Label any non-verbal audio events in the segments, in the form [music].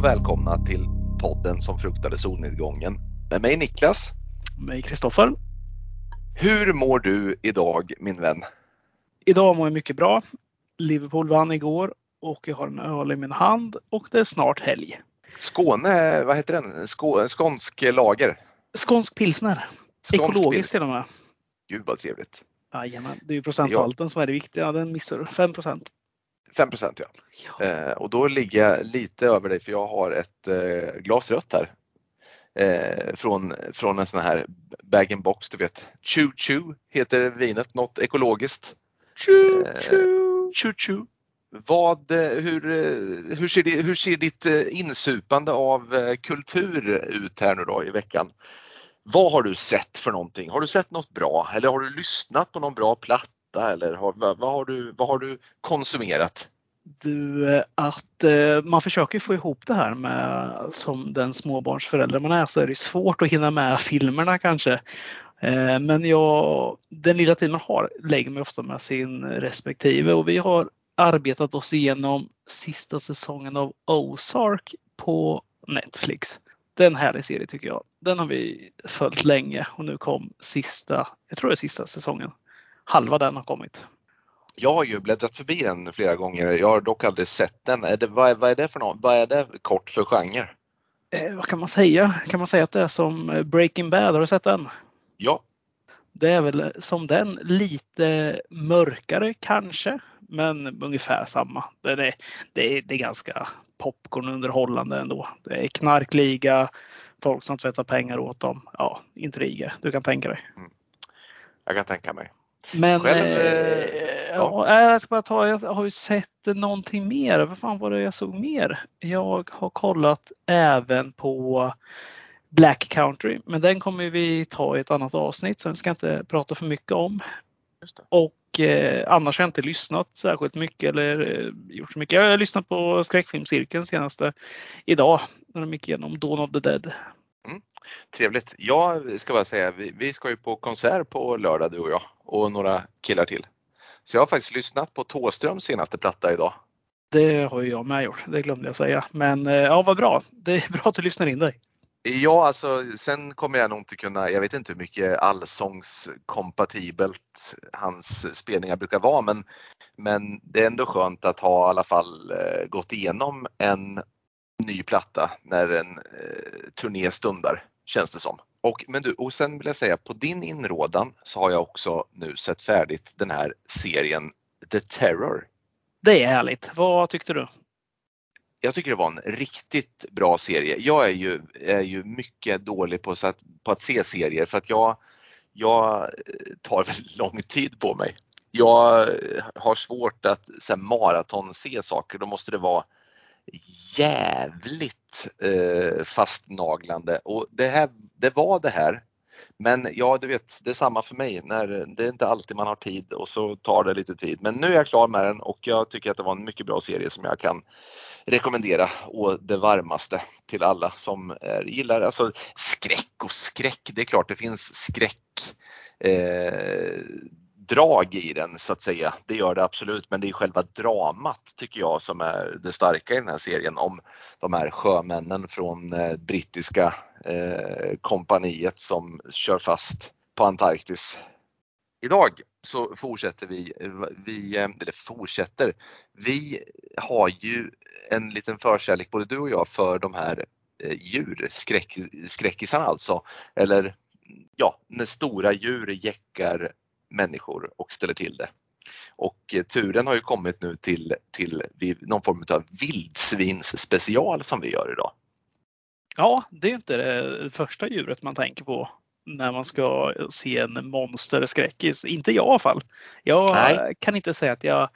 och välkomna till podden som fruktade solnedgången. Med mig Niklas. Mig Kristoffer. Hur mår du idag min vän? Idag mår jag mycket bra. Liverpool vann igår och jag har en öl i min hand och det är snart helg. Skåne, vad heter den? Skå, skånsk lager? Skånsk pilsner. Skånsk Ekologiskt till och med. Gud vad trevligt. Jajamän, det är ju procenthalten som är det viktiga. Den missar du. 5 procent. 5 procent ja. Ja. Eh, och då ligger jag lite över dig för jag har ett eh, glas rött här. Eh, från, från en sån här bag-in-box, du vet. Choo Choo heter vinet, något ekologiskt. Choo, Eh, choo. Choo Choo. Vad, eh, hur, eh, hur, ser det, hur ser ditt insupande av kultur ut här nu då i veckan? Vad har du sett för någonting? Har du sett något bra eller har du lyssnat på någon bra platta eller har, vad, vad, har du, vad har du konsumerat? Du, eh, att eh, man försöker få ihop det här med som den småbarnsförälder man är så är det svårt att hinna med filmerna kanske. Eh, Men jag, den lilla tiden man har lägger mig ofta med sin respektive och vi har arbetat oss igenom sista säsongen av Ozark på Netflix. Det är en härlig serie tycker jag. Den har vi följt länge och nu kom sista, jag tror det är sista säsongen. Halva den har kommit. Jag har ju bläddrat förbi den flera gånger. Jag har dock aldrig sett den. Är det, vad, är, vad är det för något? Vad är det kort för genre? Eh, vad kan man säga? Kan man säga att det är som eh, Breaking Bad? Har du sett den? Ja, Det är väl som den, lite mörkare kanske, men ungefär samma. Det är, det är, det är ganska popcornunderhållande ändå. Det är knarkliga, folk som tvättar pengar åt dem. Ja, intriger. Du kan tänka dig. jag kan tänka mig. Men Själv, eh, eh, ja. jag ska bara ta, jag har ju sett någonting mer. Vad fan var det jag såg mer? Jag har kollat även på Black Country, men den kommer vi ta i ett annat avsnitt så den ska jag inte prata för mycket om. Och eh, annars har jag inte lyssnat särskilt mycket eller eh, gjort så mycket. Jag har lyssnat på skräckfilmscirkeln senaste idag när de gick igenom Dawn of the Dead. Trevligt. Jag ska bara säga, vi, vi ska ju på konsert på lördag du och jag och några killar till. Så jag har faktiskt lyssnat på Tåströms senaste platta idag. Det har ju jag med gjort, det glömde jag säga. Men eh, ja, vad bra. Det är bra att du lyssnar in dig. Ja, alltså sen kommer jag nog inte kunna, jag vet inte hur mycket allsångskompatibelt hans spelningar brukar vara men, men det är ändå skönt att ha i alla fall eh, gått igenom en ny platta när en eh, turné stundar, känns det som. Och, men du, och sen vill jag säga på din inrådan så har jag också nu sett färdigt den här serien The Terror. Det är härligt. Vad tyckte du? jag tycker det var en riktigt bra serie. Jag är ju, är ju mycket dålig på, så att, på att se serier för att jag, jag tar [laughs] väldigt lång tid på mig. Jag har svårt att så här, maraton se saker. Då måste det vara jävligt eh, fastnaglande och det, här, det var det här. Men ja, du vet, det är samma för mig. När, det är inte alltid man har tid och så tar det lite tid. Men nu är jag klar med den och jag tycker att det var en mycket bra serie som jag kan rekommendera och det varmaste till alla som är, gillar alltså skräck och skräck. Det är klart det finns skräck eh, drag i den så att säga. Det gör det absolut, men det är själva dramat tycker jag som är det starka i den här serien om de här sjömännen från eh, brittiska eh, kompaniet som kör fast på Antarktis. Idag så fortsätter vi, vi, eh, eller fortsätter, vi har ju en liten förkärlek både du och jag för de här eh, djurskräckisarna alltså. Eller ja, när stora djur jäckar människor och ställer till det. Och eh, turen har ju kommit nu till, till någon form av vildsvinsspecial som vi gör idag. Ja, det är inte det första djuret man tänker på när man ska se en monsterskräckis. Inte jag i alla fall. Jag Nej. kan inte säga att jag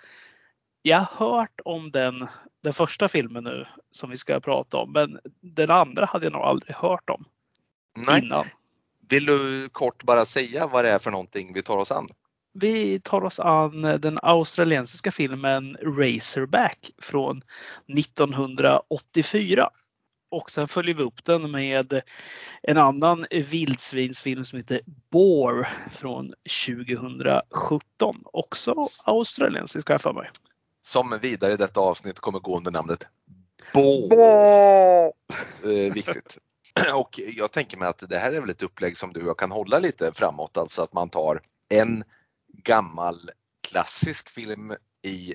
jag har hört om den, den första filmen nu som vi ska prata om, men den andra hade jag nog aldrig hört om Nej. innan. Vill du kort bara säga vad det är för någonting vi tar oss an? Vi tar oss an den australiensiska filmen Razorback från 1984. Och sen följer vi upp den med en annan vildsvinsfilm som heter Boar från 2017. Också australiensisk har jag för mig. Som vidare i detta avsnitt kommer gå under namnet Bå! Eh, viktigt. [clears throat] Och jag tänker mig att det här är väl ett upplägg som du och jag kan hålla lite framåt, alltså att man tar en gammal klassisk film i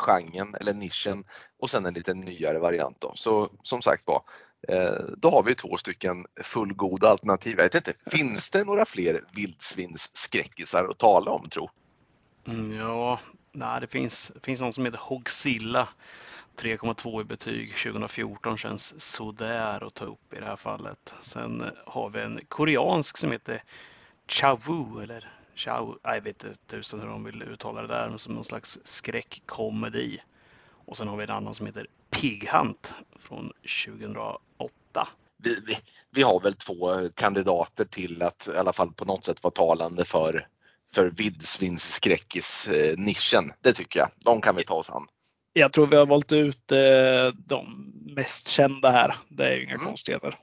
genren eller nischen och sen en lite nyare variant. Då. Så som sagt var, eh, då har vi två stycken fullgoda alternativ. Jag vet inte, finns det några fler vildsvinsskräckisar att tala om tro? Mm, ja, nej, det finns, det finns någon som heter Hogzilla 3,2 i betyg 2014 känns sådär att ta upp i det här fallet. Sen har vi en koreansk som heter Chavu eller Chau, jag vet inte tusen hur de vill uttala det där, men som någon slags skräckkomedi. Och sen har vi en annan som heter Pig Hunt från 2008. Vi, vi, vi, har väl två kandidater till att i alla fall på något sätt vara talande för, för vildsvinsskräckis-nischen. Eh, det tycker jag. De kan vi ta oss an. Jag tror vi har valt ut eh, de mest kända här. Det är ju inga mm. konstigheter.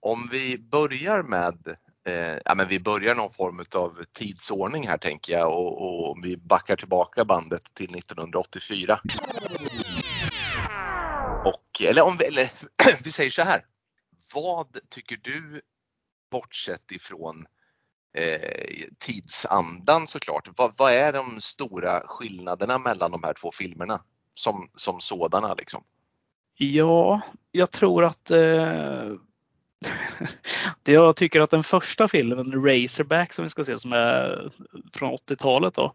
Om vi börjar med eh, ja, men vi börjar någon form av tidsordning här tänker jag och, och om vi backar tillbaka bandet till 1984. Och, eller om vi, eller, [clears throat] vi säger så här. Vad tycker du, bortsett ifrån eh, tidsandan såklart, vad, vad, är de stora skillnaderna mellan de här två filmerna som, som sådana? Liksom? Ja, jag tror att eh, det [laughs] jag tycker att den första filmen, Razorback som vi ska se som är från 80-talet då.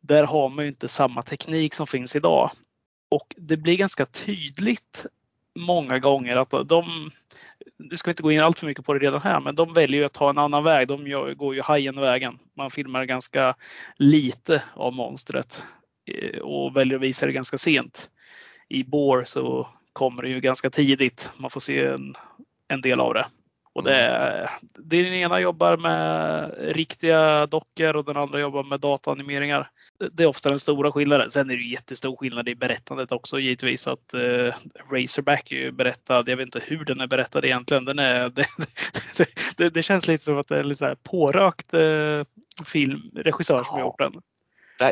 Där har man ju inte samma teknik som finns idag. Och det blir ganska tydligt många gånger att de, nu ska vi inte gå in allt för mycket på det redan här, men de väljer att ta en annan väg. De går ju hajen-vägen. Man filmar ganska lite av monstret och väljer att visa det ganska sent. I Bore så kommer det ju ganska tidigt. Man får se en en del av det. Och det, mm. det den ena jobbar med riktiga dockor och den andra jobbar med dataanimeringar. Det är ofta den stora skillnaden. Sen är det jättestor skillnad i berättandet också givetvis. Att eh, Razorback är ju berättad, jag vet inte hur den är berättad egentligen. Den är, [laughs] det, det, det känns lite som att det är lite så här pårökt eh, film, regissör som har gjort den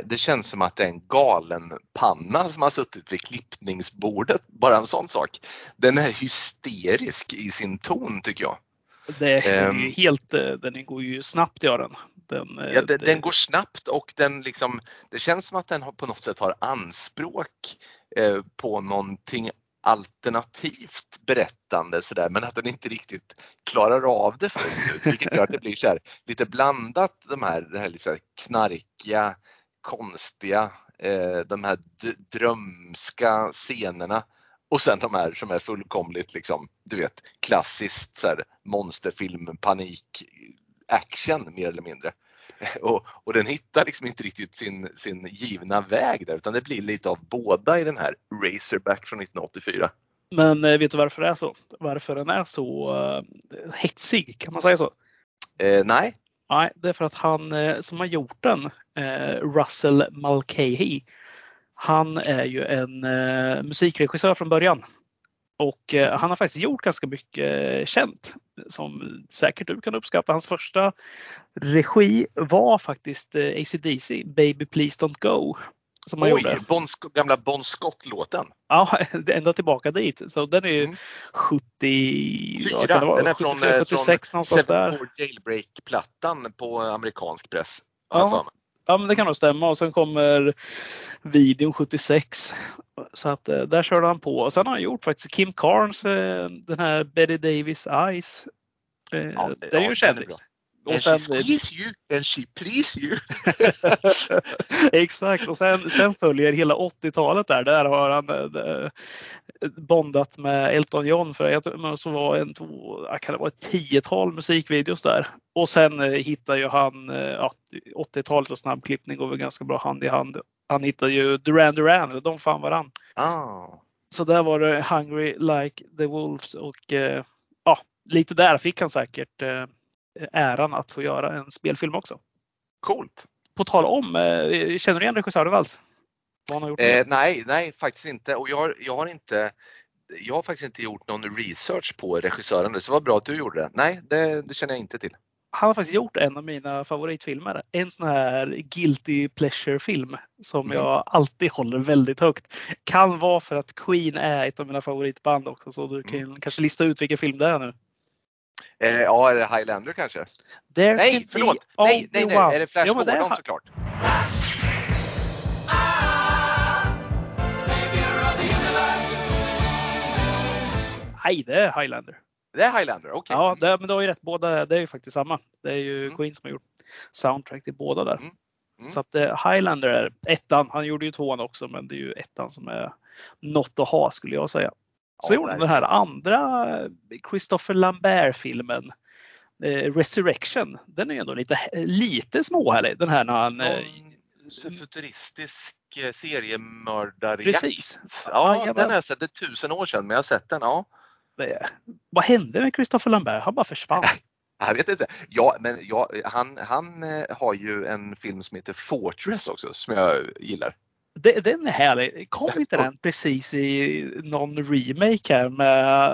det känns som att det är en galen panna som har suttit vid klippningsbordet. Bara en sån sak. Den är hysterisk i sin ton tycker jag. Det är um, helt, eh, den går ju snabbt gör den. Den, eh, ja, det, det... den går snabbt och den liksom, det känns som att den på något sätt har anspråk eh, på någonting alternativt berättande sådär men att den inte riktigt klarar av det fullt ut vilket gör att det blir så här, lite blandat de här, det här lite knarkiga konstiga, eh, de här drömska scenerna och sen de här som är fullkomligt liksom, du vet, klassiskt så här, monsterfilm, panik, action mer eller mindre. [laughs] Och, och, den hittar liksom inte riktigt sin, sin givna väg där utan det blir lite av båda i den här Razorback från 1984. Men eh, vet du varför det är så? Varför den är så uh, hetsig? Kan man säga så? Eh, nej, Nej, det är för att han eh, som har gjort den, eh, Russell Mulcahy, han är ju en eh, musikregissör från början. Och han har faktiskt gjort ganska mycket känt som säkert du kan uppskatta. Hans första regi var faktiskt ACDC, Baby Please Don't Go som man Oj, gjorde. Bon, gamla Bon Scott-låten. Ja, [laughs] ända tillbaka dit. Så den är ju mm. 70... Fyra. Ja, den är 74, från, 76 från någonstans där. Jailbreak-plattan på amerikansk press. Ja. ja, men det kan nog stämma. Och sen kommer videon 76. Så att eh, där körde han på. Och sen har han gjort faktiskt Kim Carnes, eh, den här Betty Davis Eyes. Eh, ja, det är ju ja, kändis. Och and sen, she squeeze you and she please you. [laughs] Exakt och sen, sen följer hela 80-talet där. Där har han äh, bondat med Elton John för jag så var en, två, kan det vara ett tiotal musikvideos där. Och sen äh, hittar ju han, ja, 80-talet och snabbklippning går väl ganska bra hand i hand. Han hittar ju Duran Duran, eller de fann varann. Oh. Så där var det Hungry Like the Wolves och ja, lite där fick han säkert äran att få göra en spelfilm också. Coolt! På tal om, eh, känner du igen regissören alls? Eh, nej, nej faktiskt inte. Och jag, jag, har inte jag har faktiskt inte gjort någon research på regissören, så det var bra att du gjorde det. Nej, det, det känner jag inte till. han har faktiskt gjort en av mina favoritfilmer. En sån här guilty pleasure-film som Mhm. jag alltid håller väldigt högt. Kan vara för att Queen är ett av mina favoritband också så du kan Mm. kanske lista ut vilken film det är nu. Eh, ja, är det Highlander kanske? There Nej, förlåt! Nej, nej, nej, one. är det Flash det är Gordon han- såklart? Nej, det är Highlander. Det är Highlander, okej. Ja, det, men du har ju rätt. Båda det är ju faktiskt samma. Det är ju Mm. Queen som har gjort soundtrack till båda där. Mm. Mm. Så att eh, Highlander är ettan. Han gjorde ju tvåan också, men det är ju ettan som är något att ha skulle jag säga. Så Ja, gjorde han den här andra Christopher Lambert-filmen. Eh, Resurrection. Den är ju ändå lite, lite småhärlig. Den här när han... Eh, futuristisk eh, seriemördare. precis. Ja, jajamän. den har jag sett. Det är tusen år sedan, men jag har sett den. Ja. Det, vad hände med Christopher Lambert? Han bara försvann. [laughs] Jag vet inte. Ja, men ja, han, han eh, har ju en film som heter Fortress också som jag gillar. Det- Den är härlig. Kom inte den precis i någon remake här med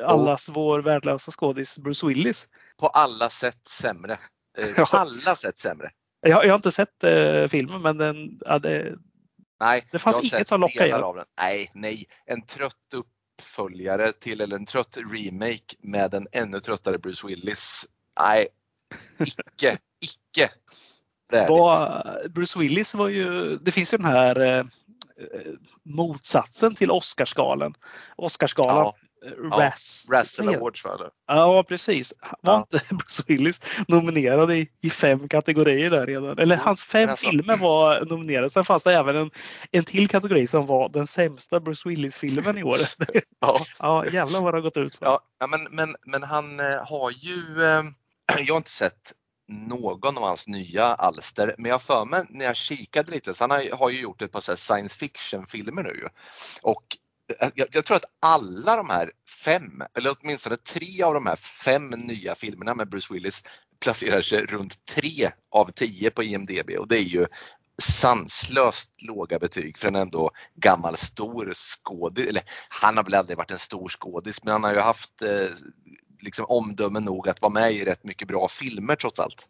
eh, allas vår värdelösa skådis Bruce Willis? På alla sätt sämre. Eh. På alla sätt sämre. Jag, jag har inte sett eh, filmen men den, ja, det, Nej, Det fanns jag inget som lockade den. av den. Nej, nej. En trött uppföljare till eller en trött remake med en ännu tröttare Bruce Willis. Nej, [laughs] icke, icke. Var, Bruce Willis var ju, det finns ju den här eh, eh, motsatsen till Oscarsgalan. Oscarsgalan. Ja, eh, ja. Russell Awards va? eller? Ja precis. Var Ja. inte [laughs] Bruce Willis nominerad i, i fem kategorier där redan? Eller hans fem alltså- filmer var nominerade. Sen fanns det även en, en till kategori som var den sämsta Bruce Willis-filmen i år. [laughs] Ja. ja jävlar vad det har gått ut. Ja, ja, men, men, men han eh, har ju, [clears throat] jag har inte sett någon av hans nya alster, men jag har för mig när jag kikade lite, så han har, har ju gjort ett par så här science fiction filmer nu ju. Och eh, jag, jag tror att alla de här fem, eller åtminstone tre av de här fem nya filmerna med Bruce Willis placerar sig runt tre av tio på IMDB och det är ju sanslöst låga betyg för en ändå gammal stor skådis. Eller han har väl aldrig varit en stor skådis men han har ju haft eh, liksom omdöme nog att vara med i rätt mycket bra filmer trots allt.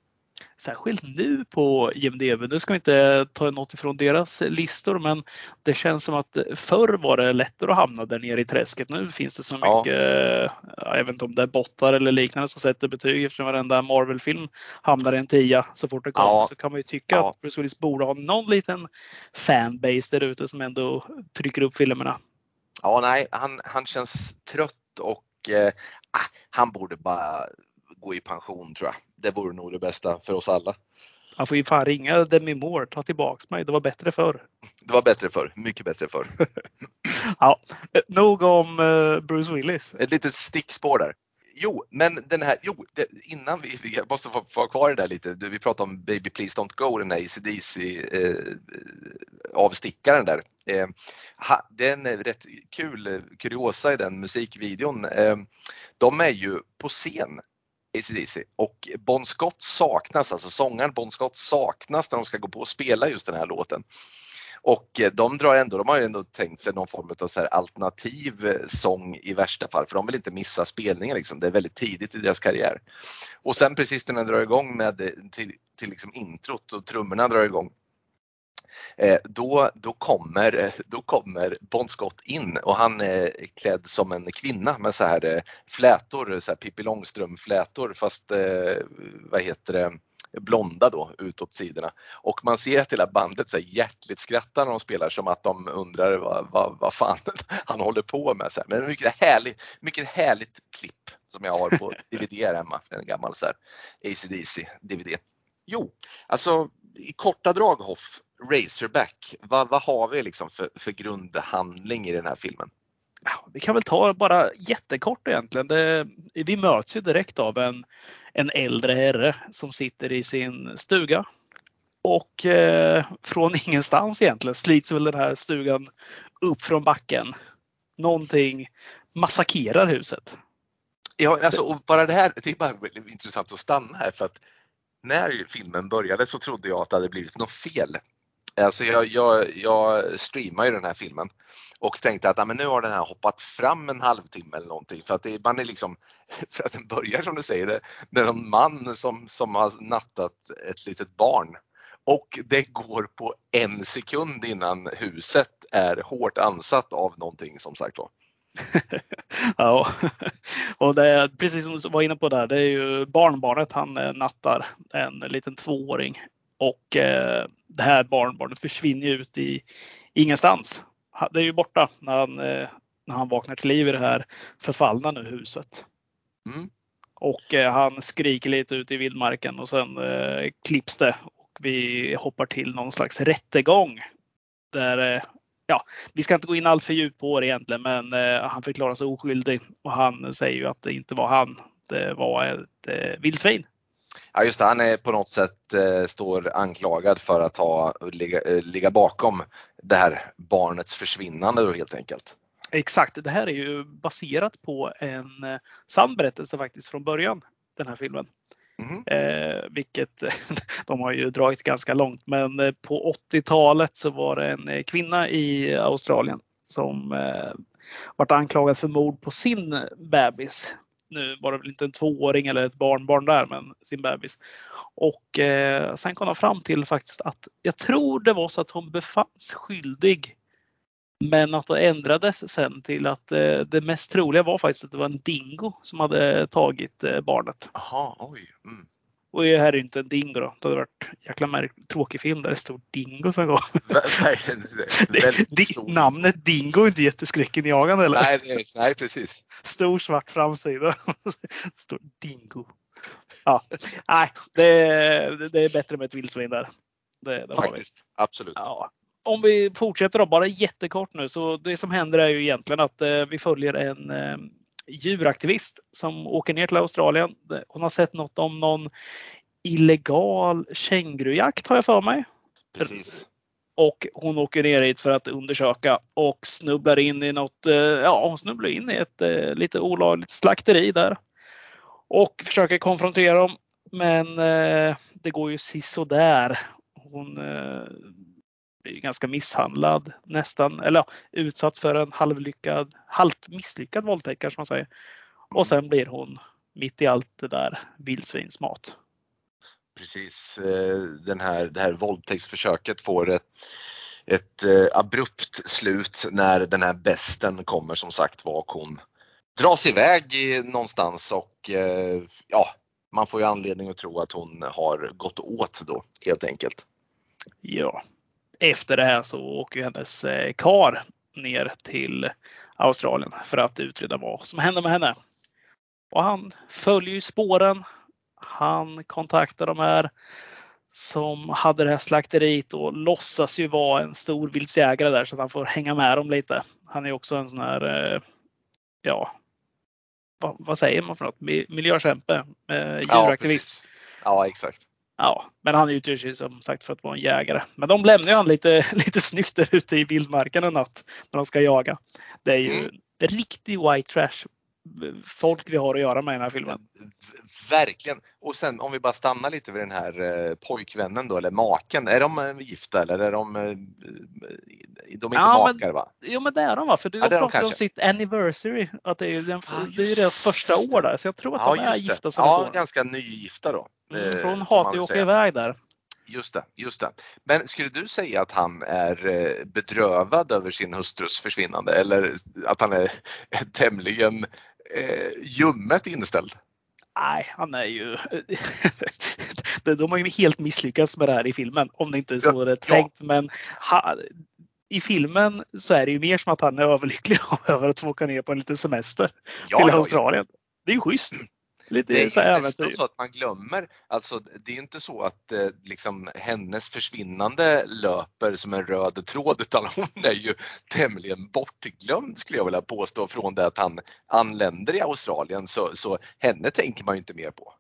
Särskilt nu på IMDB. Nu ska vi inte ta något ifrån deras listor men det känns som att förr var det lättare att hamna där nere i träsket. Nu finns det så Ja. mycket, jag vet inte om det är bottar eller liknande som sätter betyg eftersom varenda Marvel-film hamnar i en tia så fort det kommer. Ja. Så kan man ju tycka Ja. att Bruce Willis borde ha någon liten fanbase där ute som ändå trycker upp filmerna. Ja, nej, han, han känns trött och eh, ah, han borde bara gå i pension tror jag. Det vore nog det bästa för oss alla. Han får ju fan ringa Demi Moore, ta tillbaks mig, det var bättre förr. Det var bättre förr, mycket bättre förr. [laughs] Ja, eh, nog om eh, Bruce Willis. Ett litet stickspår där. Jo, men den här, jo, det, innan vi, vi måste få få ha kvar det där lite. Du, Vi pratade om Baby Please Don't Go, den här ACDC eh, eh, avstickaren där. Eh, ha, det är en rätt kul kuriosa i den musikvideon. Eh, de är ju på scen ACDC och Bon Scott saknas, alltså sångaren Bon Scott saknas när de ska gå på och spela just den här låten. Och eh, de drar ändå, de har ju ändå tänkt sig någon form av så här alternativ eh, sång i värsta fall, för de vill inte missa spelningen. Liksom. Det är väldigt tidigt i deras karriär. Och sen precis när den drar igång med eh, till, till liksom introt och trummorna drar igång, då, då, kommer, då kommer Bon Scott in och han är klädd som en kvinna med så här flätor, så här Pippi Långstrump-flätor fast vad heter det, blonda då utåt sidorna. Och man ser att hela bandet så här hjärtligt skrattar när de spelar som att de undrar vad, vad, vad fan [laughs] han håller på med. Så här. Men mycket härligt, mycket härligt klipp som jag har på [laughs] DVD här hemma, en gammal så här ACDC DVD. Jo, alltså i korta drag Hoff, Razorback, vad, vad har vi liksom för, för grundhandling i den här filmen? Ja, vi kan väl ta bara jättekort egentligen. Det, vi möts ju direkt av en, en äldre herre som sitter i sin stuga. Och eh, från [laughs] ingenstans egentligen slits väl den här stugan upp från backen. Någonting massakrerar huset. Ja, alltså, och bara det här, det är bara intressant att stanna här för att när filmen började så trodde jag att det hade blivit något fel Alltså jag, jag, jag streamar ju den här filmen och tänkte att ah, men nu har den här hoppat fram en halvtimme eller någonting för att det, man är liksom, [laughs] för att den börjar som du säger, det, det är en man som, som har nattat ett litet barn och det går på en sekund innan huset är hårt ansatt av någonting som sagt var. [laughs] ja, [laughs] och det är precis som du var inne på där, det är ju barnbarnet han eh, nattar, en liten tvååring. Och eh, det här barnbarnet försvinner ut i ingenstans. Det är ju borta när han, eh, när han vaknar till liv i det här förfallna nu huset. Mm. Och eh, han skriker lite ut i vildmarken och sen eh, klipps det. Och vi hoppar till någon slags rättegång. Där ja, vi ska inte gå in allt för djupt på det egentligen, men han förklarar sig oskyldig och han säger ju att det inte var han. Det var ett vildsvin. Ja just det, han är på något sätt eh, står anklagad för att ha ligga, eh, ligga bakom det här barnets försvinnande då helt enkelt. Exakt, det här är ju baserat på en eh, sann berättelse faktiskt från början, den här filmen. Mm. Eh, vilket [laughs] de har ju dragit ganska långt. Men eh, på 80-talet så var det en eh, kvinna i Australien som eh, vart anklagad för mord på sin bebis. Nu var det väl inte en tvååring eller ett barnbarn där, men sin bebis. Och eh, sen kom de fram till faktiskt att jag tror det var så att hon befanns skyldig. Men att det ändrades sen till att eh, det mest troliga var faktiskt att det var en dingo som hade tagit eh, barnet. Aha, oj. Mm. Och det här är inte en dingo då. Det hade varit en jäkla märk- tråkig film där det stod dingo som går. [laughs] [laughs] namnet dingo är inte jätteskräckinjagande eller? Nej, nej, precis. Stor svart framsida. [laughs] står dingo. Ja, nej, det, det är bättre med ett vildsvin där. Det, det Faktiskt, absolut. Ja. Om vi fortsätter då, bara jättekort nu, så det som händer är ju egentligen att eh, vi följer en eh, djuraktivist som åker ner till Australien. Hon har sett något om någon illegal kängurujakt har jag för mig. Precis. Och hon åker ner hit för att undersöka och snubblar in i något, eh, ja hon snubblar in i ett eh, lite olagligt slakteri där. Och försöker konfrontera dem. Men eh, det går ju sisådär. Hon blir ganska misshandlad nästan, eller ja, utsatt för en halvlyckad, halvt misslyckad våldtäkt kanske man säger. Och sen blir hon mitt i allt det där vildsvinsmat. Precis, eh, den här, det här våldtäktsförsöket får ett, ett eh, abrupt slut när den här besten kommer som sagt var och hon dras iväg någonstans och eh, ja, man får ju anledning att tro att hon har gått åt då helt enkelt. Ja, efter det här så åker hennes eh, kar ner till Australien för att utreda vad som hände med henne. Och han följer ju spåren. Han kontaktar de här som hade det här slakteriet och låtsas ju vara en stor viltjägare där så att han får hänga med dem lite. Han är också en sån här, eh, ja, vad, vad säger man för något? Miljökämpe, eh, djuraktivist. Ja, ja, exakt. Ja, men han utger sig som sagt för att vara en jägare. Men de lämnar ju han lite, [laughs] lite snyggt där ute i vildmarken en natt när de ska jaga. Det är ju mm. riktig white trash folk vi har att göra med i den här filmen. Verkligen! Och sen om vi bara stannar lite vid den här eh, pojkvännen då, eller maken. Är de eh, gifta eller är de, eh, de är inte ja, makar va? Jo men det är de va? För du ja, pratar om sitt anniversary. Att det är, den, ah, det är deras första år där. Så jag tror att ja, de är gifta Ja, ganska nygifta då. Mm, för hon hatar ju att åka iväg där. Just det, just det. Men skulle du säga att han är eh, bedrövad över sin hustrus försvinnande eller att han är [laughs] tämligen eh, ljummet inställd? Nej, han är ju... [laughs] De har ju helt misslyckats med det här i filmen om det inte är så ja, det är tänkt. Ja. Men ha, i filmen så är det ju mer som att han är överlycklig [laughs] över att få åka ner på en liten semester ja, till Australien. Det är ju schysst. Lite det är så nästan så att man glömmer, alltså det är inte så att eh, liksom, hennes försvinnande löper som en röd tråd utan hon är ju tämligen bortglömd skulle jag vilja påstå från det att han anländer i Australien så, så henne tänker man ju inte mer på.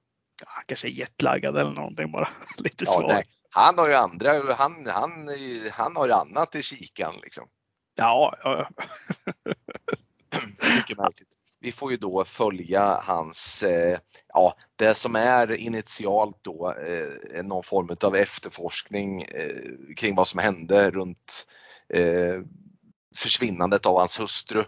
Ja, kanske är jetlaggad eller någonting bara. [laughs] Lite ja, svag. Han har ju andra, han, han, han har ju annat i kikan liksom. Ja, ja. Mycket märkligt vi får ju då följa hans, eh, ja det som är initialt då eh, någon form av efterforskning eh, kring vad som hände runt eh, försvinnandet av hans hustru.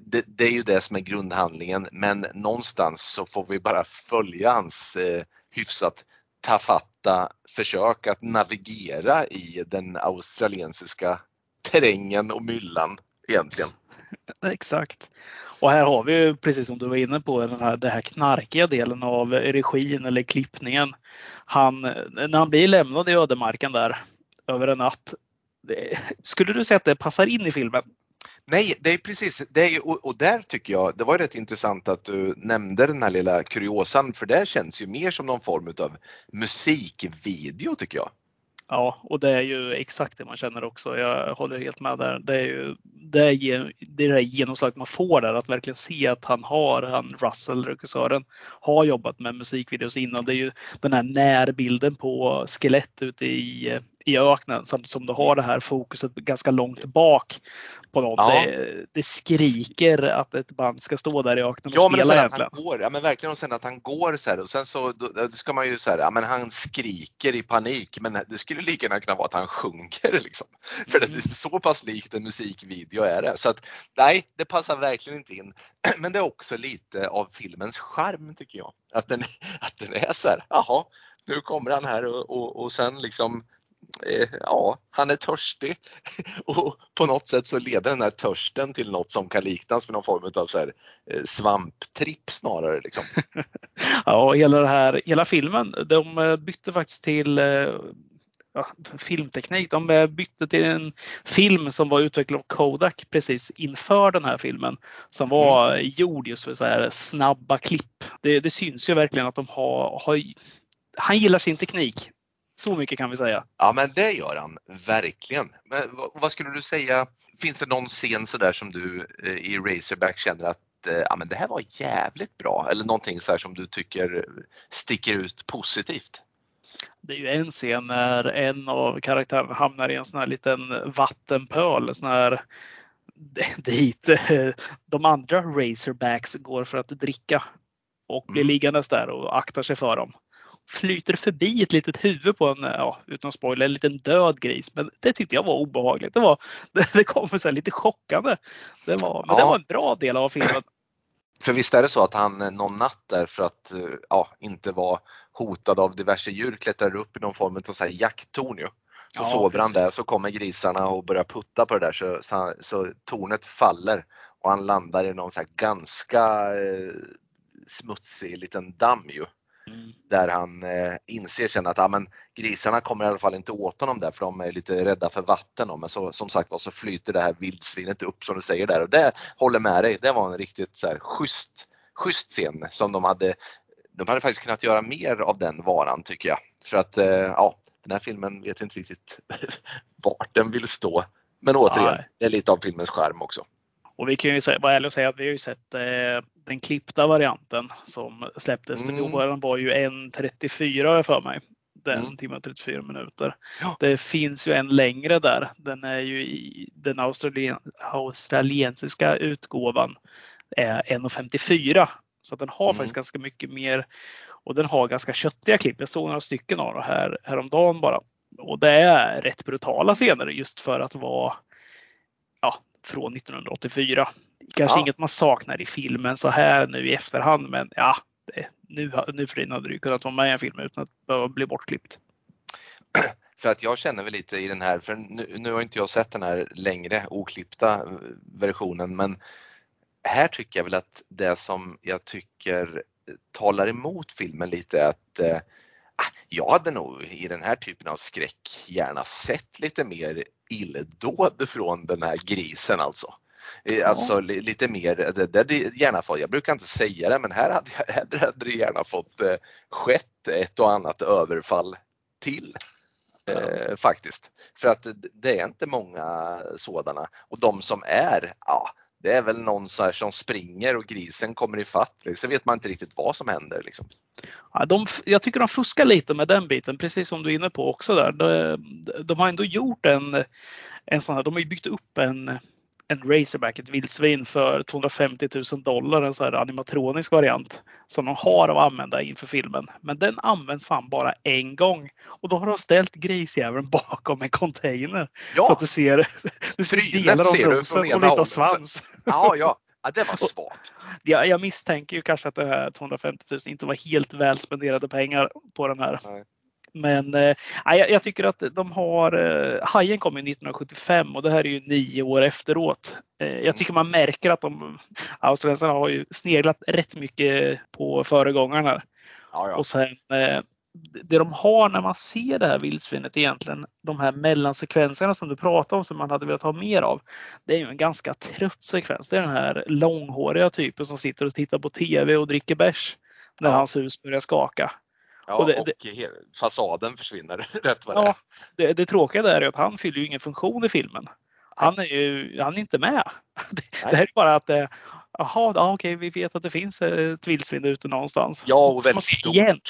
Det, det, är ju det som är grundhandlingen men någonstans så får vi bara följa hans eh, hyfsat tafatta försök att navigera i den australiensiska terrängen och myllan egentligen. [laughs] Exakt. Och här har vi ju, precis som du var inne på, den här, den här knarkiga delen av regin eller klippningen. Han, när han blir lämnad i ödemarken där över en natt. Det, skulle du säga att det passar in i filmen? Nej, det är precis det är, och, och, där tycker jag det var rätt intressant att du nämnde den här lilla kuriosan för det känns ju mer som någon form av musikvideo tycker jag. Ja, och det är ju exakt det man känner också. Jag håller helt med där. Det är ju det, är, det, är det genomslag man får där, att verkligen se att han har, han Russell, regissören, har jobbat med musikvideos innan. Det är ju den här närbilden på skelett ute i, i öknen samtidigt som du har det här fokuset ganska långt bak på något. Ja. Det, det, skriker att ett band ska stå där i öknen och ja, spela men egentligen. Han går, ja men verkligen och sen att han går så här och sen så då, då ska man ju så här, ja men han skriker i panik men det skulle lika gärna kunna vara att han sjunker [laughs] liksom. För det är så pass likt en musikvideo är det. Så att nej, det passar verkligen inte in. [clears throat] Men det är också lite av filmens charm tycker jag. Att den, [laughs] att den är så här, jaha, nu kommer han här och, och, och sen liksom ja, han är törstig [laughs] och på något sätt så leder den här törsten till något som kan liknas med någon form av så här, eh, svamptripp snarare. Liksom. [laughs] ja, hela, det här, hela filmen, de eh, bytte faktiskt till ja, filmteknik. De bytte till en film som var utvecklad av Kodak precis inför den här filmen. Som var mm. gjord just för så här snabba klipp. Det, det syns ju verkligen att de har, har han gillar sin teknik så mycket kan vi säga. Ja men det gör han verkligen. Men vad skulle du säga, finns det någon scen sådär som du eh, i Razorback känner att eh, ja, men det här var jävligt bra eller någonting så som du tycker sticker ut positivt? Det är ju en scen när en av karaktärerna hamnar i en sån här liten vattenpöl, sån här [laughs] dit eh, de andra Razorbacks går för att dricka och blir mm. liggandes där och aktar sig för dem flyter förbi ett litet huvud på en, ja, utan spoiler, en liten död gris. Men det tyckte jag var obehagligt. Det, var, [laughs] det, kom så lite chockande. Det var, men ja. det var en bra del av filmen. För visst är det så att han någon natt där för att ja, inte vara hotad av diverse djur klättrar upp i någon form av så här jakttorn ju. Så ja, sover han där så kommer grisarna och börjar putta på det där så, så, så tornet faller och han landar i någon så ganska eh, smutsig liten damm ju. Mm. Där han eh, inser sen att ja, men, grisarna kommer i alla fall inte åt honom där för de är lite rädda för vatten. Men så, som sagt var så flyter det här vildsvinet upp som du säger där och det håller med dig. Det var en riktigt så här, schysst, schysst scen som de hade. De hade faktiskt kunnat göra mer av den varan tycker jag. För att eh, ja, den här filmen vet inte riktigt [laughs] vart den vill stå. Men återigen, Nej. det är lite av filmens skärm också. Och vi kan ju vara ärliga och säga att vi har ju sett eh, den klippta varianten som släpptes. Mm. Den var ju 1.34 har jag för mig. Den mm. timme och 34 minuter. Ja. Det finns ju en längre där. Den är ju i den australien, australiensiska utgåvan är 1.54. Så den har mm. faktiskt ganska mycket mer och den har ganska köttiga klipp. Jag såg några stycken av det här häromdagen bara. Och det är rätt brutala scener just för att vara ja, från 1984. Kanske ja. inget man saknar i filmen så här nu i efterhand, men ja, det, nu, nu för tiden hade det kunnat vara med i en film utan att behöva bli bortklippt. [clears throat] För att jag känner väl lite i den här, för nu, nu har inte jag sett den här längre oklippta versionen, men här tycker jag väl att det som jag tycker talar emot filmen lite är att eh, jag hade nog i den här typen av skräck gärna sett lite mer illdåd från den här grisen alltså. Eh, ja. Alltså lite mer, det, det gärna fått, jag brukar inte säga det men här hade, jag, [laughs] här hade det gärna fått eh, skett ett och annat överfall till. Eh, faktiskt. För att det är inte många sådana och de som är, ja det är väl någon så som springer och grisen kommer ifatt. Liksom. Så vet man inte riktigt vad som händer. Liksom. Ja, de, jag tycker de fuskar lite med den biten, precis som du är inne på också där. De, de har ändå gjort en, en sån här, de har ju byggt upp en en Razorback, ett vildsvin, för 250 000 dollar. En sån här animatronisk variant som de har att använda inför filmen. Men den används fan bara en gång. Och då har de ställt grisjäveln bakom en container. Ja. Så att du ser, du ser delar av nosen och lite av svans. Ja, ja. ja det var svagt. [laughs] Jag, jag misstänker ju kanske att det här 250 000 inte var helt väl spenderade pengar på den här. Nej. Men eh, jag, jag tycker att de har, eh, Hajen kom ju 1975 och det här är ju nio år efteråt. Eh, jag tycker man märker att de, australiensarna har ju sneglat rätt mycket på föregångarna. Ja, ja. Och sen eh, det de har när man ser det här vildsvinet egentligen, de här mellansekvenserna som du pratade om som man hade velat ha mer av. Det är ju en ganska trött sekvens. Det är den här långhåriga typen som sitter och tittar på TV och dricker bärs när Ja. hans hus börjar skaka. Ja och det- och he- fasaden försvinner [laughs] rätt vad det. Ja, det, det tråkiga där är att han fyller ju ingen funktion i filmen. Han är ju han är inte med. [laughs] Det, det här är bara att eh, Jaha, ja, okej, vi vet att det finns ett vildsvin ute någonstans. Ja, och väldigt stort. igen.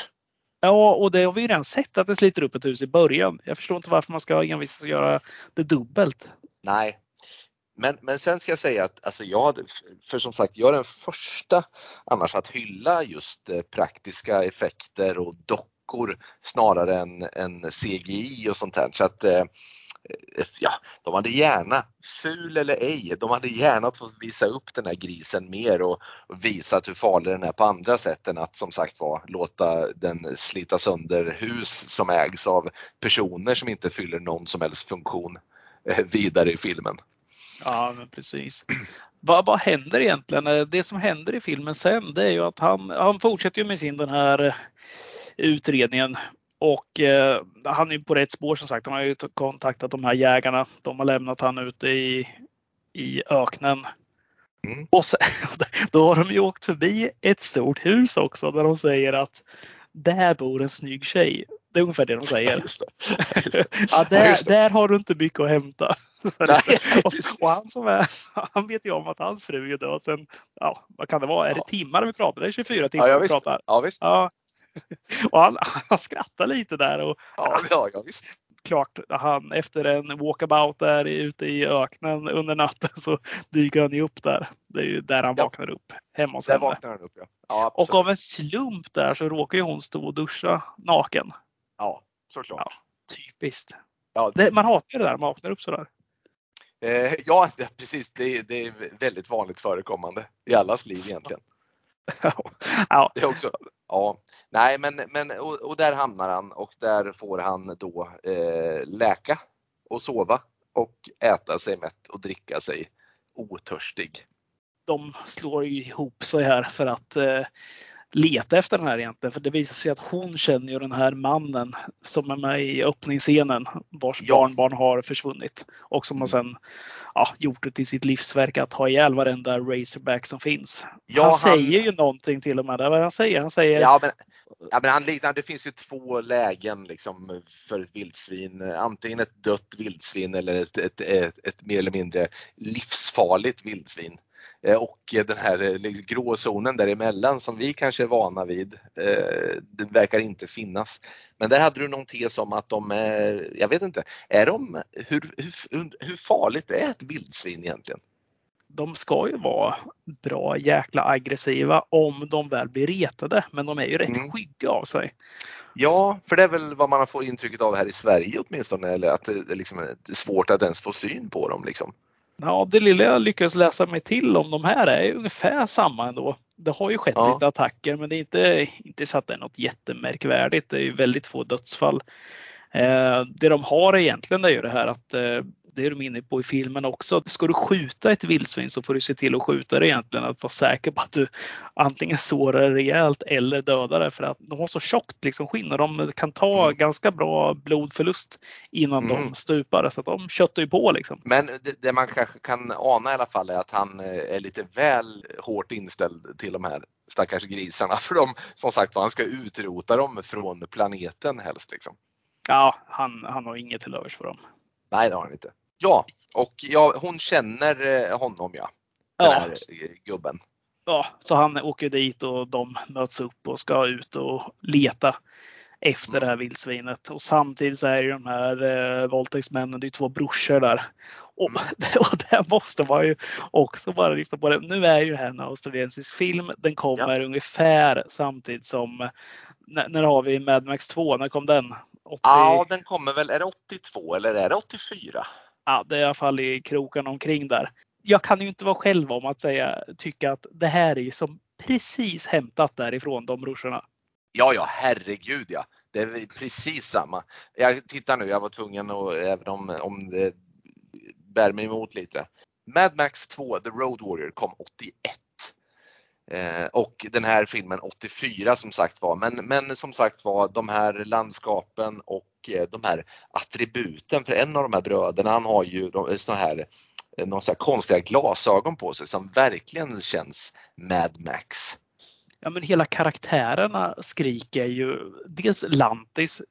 Ja, och det har vi ju redan sett att det sliter upp ett hus i början. Jag förstår inte varför man ska envisas göra det dubbelt. Nej. Men, men sen ska jag säga att alltså jag för som sagt, jag är den första annars att hylla just eh, praktiska effekter och dockor snarare än, än CGI och sånt här. Så att eh, eh, ja, de hade gärna, ful eller ej, de hade gärna fått visa upp den här grisen mer och, och visat hur farlig den är på andra sätt än att som sagt var låta den slita sönder hus som ägs av personer som inte fyller någon som helst funktion vidare i filmen. Ja, men precis. Vad, vad händer egentligen? Eh, Det som händer i filmen sen det är ju att han, han fortsätter ju med sin den här eh, utredningen och eh, han är ju på rätt spår som sagt. Han har ju kontaktat de här jägarna. De har lämnat han ute i, i öknen. Mm. Och sen, [laughs] då har de ju åkt förbi ett stort hus också där de säger att där bor en snygg tjej. Det är ungefär det de säger. Just det. [laughs] Ja, Ja, där, det. där har du inte mycket att hämta. Nej, [laughs] och, han som är, [laughs] han vet ju om att hans fru är död sen, ja vad kan det vara, är det Ja. timmar vi pratar? Det är 24 timmar Ja, ja, vi pratar. Ja, visst. Ja. [laughs] Och han, han skrattar lite där och Ja, ja, ja, visst. klart, han efter en walkabout där ute i öknen under natten så dyker han ju upp där. Det är ju där han Ja. vaknar upp, hemma hos Där henne. vaknar han upp. Ja, ja Och av en slump där så råkar ju hon stå och duscha naken. Ja, såklart. Typiskt. Ja, Det, man hatar ju det där man vaknar upp sådär. Eh, [laughs] ja, precis. Det, det är väldigt vanligt förekommande i allas liv egentligen. [laughs] Det är också, ja, nej men, men och, och där hamnar han och där får han då eh, läka och sova och äta sig mätt och dricka sig otörstig. de slår ihop sig här för att eh, leta efter den här egentligen. För det visar sig att hon känner ju den här mannen som är med i öppningsscenen vars Ja. barnbarn har försvunnit. Och som har sen ja, gjort det till sitt livsverk att ha ihjäl varenda Razorback som finns. Ja, han, han- säger ju någonting till och med. Det är vad han säger. Han säger Ja, men, ja, men han liknar, det finns ju två lägen liksom för ett vildsvin. Antingen ett dött vildsvin eller ett, ett, ett, ett mer eller mindre livsfarligt vildsvin. Eh, Och den här eh, liksom gråzonen däremellan som vi kanske är vana vid, eh, det verkar inte finnas. Men där hade du någon tes om att de är, jag vet inte, är de, hur, hur, hur farligt är ett vildsvin egentligen? de ska ju vara bra jäkla aggressiva om de väl blir retade. Men de är ju rätt Mm. skygga av sig. Ja, för det är väl vad man har fått intrycket av här i Sverige åtminstone, eller att det är liksom är svårt att ens få syn på dem. Liksom. Ja, det lilla jag lyckades läsa mig till om de här är ungefär samma ändå. Det har ju skett Ja. lite attacker men det är inte, inte så att det är något jättemärkvärdigt. Det är ju väldigt få dödsfall. Eh, det de har egentligen är ju det här att eh, det är de inne på i filmen också. Ska du skjuta ett vildsvin så får du se till att skjuta det egentligen. Att vara säker på att du antingen sårar det rejält eller dödar det. För att de har så tjockt liksom skinn och de kan ta Mm. ganska bra blodförlust innan Mm. de stupar. Så att de köttar ju på liksom. Men det, det man kanske kan ana i alla fall är att han eh, är lite väl hårt inställd till de här stackars grisarna. [laughs] För de, som sagt var, han ska utrota dem från planeten helst. Liksom. Ja, han, han har inget till övers för dem. Nej, det har han inte. Ja, och ja, hon känner eh, honom ja. Den Ja, här eh, gubben. ja, så han åker dit och de möts upp och ska ut och leta efter Mm. det här vildsvinet. Och samtidigt så är ju de här eh, våldtäktsmännen, det är två brorsor där. Och, [laughs] och där måste man ju också bara lyfta på det. Nu är ju det här en australiensisk film. Den kommer ja. ungefär samtidigt som när, när har vi Mad Max 2? När kom den? 80... Ja, den kommer väl, är det 82 eller är det 84? Ja, det är i alla fall i kroken omkring där. Jag kan ju inte vara själv om att säga, tycka att det här är ju som precis hämtat därifrån, de brorsorna. Ja, ja, herregud ja. Det är precis samma. Jag tittar nu, jag var tvungen att, även om, om det bär mig emot lite. Mad Max 2, The Road Warrior kom 81. Eh, och den här filmen 84 som sagt var. Men, men som sagt var de här landskapen och eh, de här attributen. För en av de här bröderna han har ju så här, eh, några så här konstiga glasögon på sig som verkligen känns Mad Max. Ja men hela karaktärerna skriker ju dels Lantis,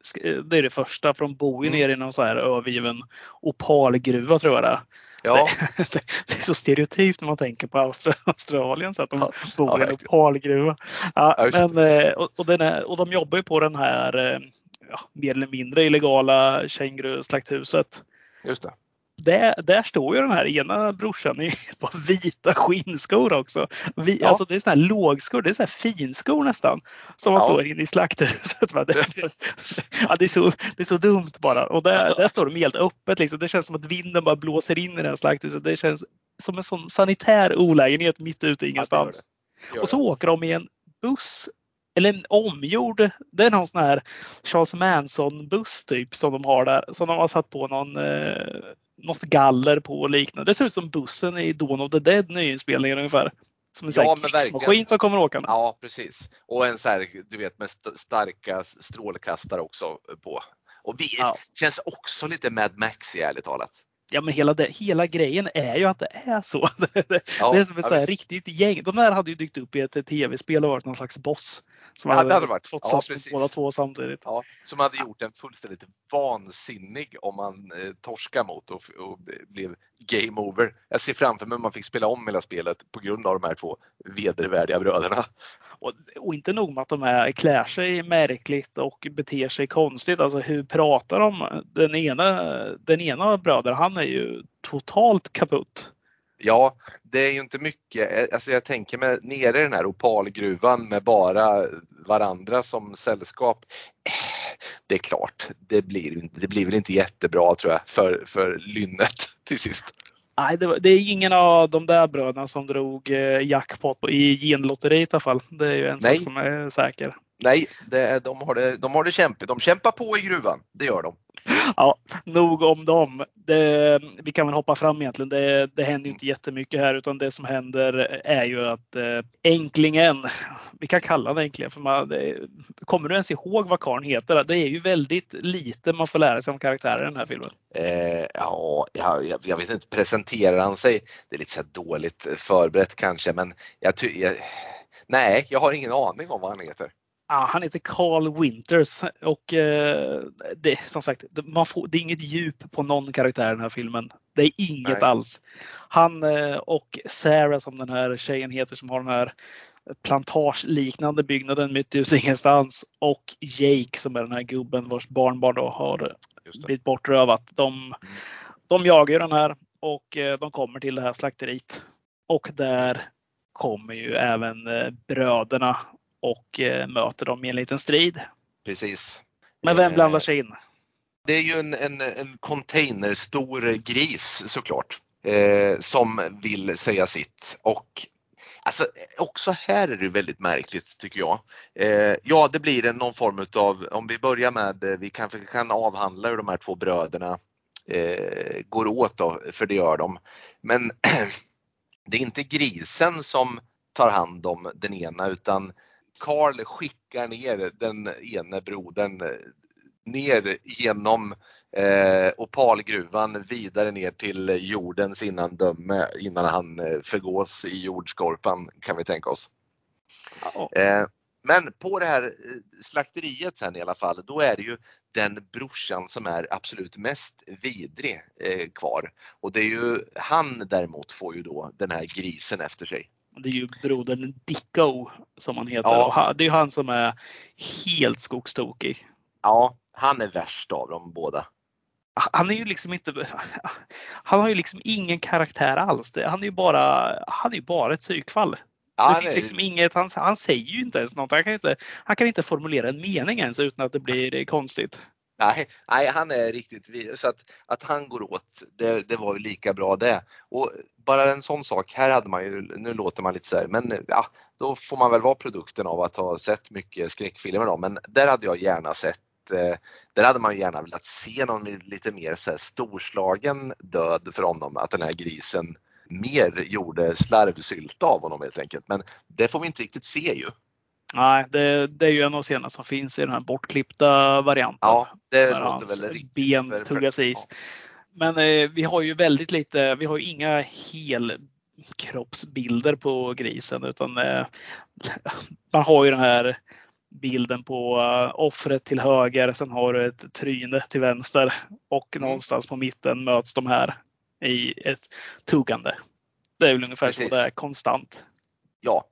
det är det första, från Bowie mm. ner i någon så här övergiven opalgruva tror jag det. Ja. [laughs] Det, det, är så stereotypt när man tänker på Australien så att de bor i en opalgruva. Ja, men, eh, och, och, är, och de jobbar ju på den här eh, ja, mer eller mindre illegala känguru-slakthuset. Just det där, där står ju den här ena brorsan i [laughs] ett par vita skinnskor också. Vi, ja. Alltså det är såna här lågskor, det är såna här finskor nästan. Som man ja. står inne i slakthuset. [laughs] Det, ja, det, är så, det är så dumt bara. Och där, där står de helt öppet. Liksom. Det känns som att vinden bara blåser in i det här slakthuset. Det känns som en sån sanitär olägenhet mitt ute i ingenstans. Ja, och så åker de i en buss eller en omgjord, det är någon sån här Charles Manson buss typ som de har där. Som de har satt på någon eh, något galler på och liknande. Det ser ut som bussen i Dawn of the Dead nyinspelningen ungefär. Som en ja, krigsmaskin som kommer åkande. Ja precis. Och en så här, du vet med st starka strålkastare också på. Och vi, ja. känns också lite Mad Max i ärligt talat. Ja men hela, det, hela grejen är ju att det är så. [laughs] det, ja, är som ett ja, riktigt gäng. De där hade ju dykt upp i ett tv-spel och varit någon slags boss. Som ja, hade, hade varit. fått ja, precis. båda två samtidigt. Ja, som hade gjort en fullständigt vansinnig om man eh, torskar mot och, och blev game over. Jag ser framför mig man fick spela om hela spelet på grund av de här två vedervärdiga bröderna. Och, och, inte nog med att de är, klär sig märkligt och beter sig konstigt. Alltså hur pratar de? Den ena, den ena bröder, han är ju totalt kaputt. Ja, det är ju inte mycket. Alltså jag tänker mig nere i den här opalgruvan med bara varandra som sällskap. Det är klart, det blir, det blir väl inte jättebra tror jag för, för lynnet [laughs] till sist. Nej, det, det, är ingen av de där bröderna som drog eh, jackpot i genlotteriet i alla fall. Det är ju en sak som är säker. Nej, det, de, har det, de har det kämpigt. De kämpar på i gruvan. Det gör de. Ja, nog om dem. Det, vi kan väl hoppa fram egentligen. Det, det händer inte jättemycket här utan det som händer är ju att eh, änklingen, vi kan kalla den änklingen för man, det, kommer du ens ihåg vad karln heter? Det är ju väldigt lite man får lära sig om karaktärer i den här filmen. Eh, ja, jag, jag, vet inte, presenterar han sig? Det är lite så dåligt förberett kanske men jag, jag, nej, jag har ingen aning om vad han heter. Ja, han heter Carl Winters och eh, det, som sagt, man får, det är inget djup på någon karaktär i den här filmen. Det är inget Nej. alls. Han eh, och Sarah som den här tjejen heter som har den här plantageliknande byggnaden mitt ute i ingenstans och Jake som är den här gubben vars barnbarn då har blivit bortrövat. De, mm. de jagar den här och eh, de kommer till det här slakteriet. Och där kommer ju även eh, bröderna och eh, möter dem i en liten strid. Precis. Men vem blandar sig in? Det är ju en, en, en containerstor gris såklart eh, som vill säga sitt och Alltså också här är det väldigt märkligt tycker jag. Eh, ja, det blir en, någon form av, om vi börjar med, eh, vi kanske kan avhandla hur de här två bröderna eh, går åt då, för det gör de. Men [clears throat] det är inte grisen som tar hand om den ena utan Karl skickar ner den ene brodern eh, ner genom eh, opalgruvan vidare ner till jordens innandöme innan han eh, förgås i jordskorpan kan vi tänka oss. Eh, men på det här eh, slakteriet sen i alla fall, då är det ju den brorsan som är absolut mest vidrig eh, kvar. Och det är ju han däremot får ju då den här grisen efter sig. Det är ju brodern Dicko som han heter. Ja. det är han som är helt skogstokig. Ja, han är värst av dem båda. han är ju liksom inte, [laughs] han har ju liksom ingen karaktär alls. Han är ju bara, han är bara ett psykfall. Ja, det finns nej. liksom inget, han, han säger ju inte ens något. Han kan inte, han kan inte formulera en mening ens utan att det blir konstigt. Nej, nej, han är riktigt så att, att han går åt, det, det var ju lika bra det. Och bara en sån sak, här hade man ju, nu låter man lite så här, men ja, då får man väl vara produkten av att ha sett mycket skräckfilmer då, men där hade jag gärna sett eh, där hade man gärna velat se någon lite mer så här storslagen död för honom, att den här grisen mer gjorde slarvsylta av honom helt enkelt. Men det får vi inte riktigt se ju. Nej, det, det är ju en av scenerna som finns i den här bortklippta varianten. Ja, det låter väl riktigt. Ben för, tuggas is. Ja. Men eh, vi har ju väldigt lite, vi har ju inga helkroppsbilder på grisen utan eh, [laughs] man har ju den här bilden på uh, offret till höger, sen har du ett tryne till vänster och mm. någonstans på mitten möts de här i ett tuggande. Det är väl ungefär Precis. så det är konstant. Ja,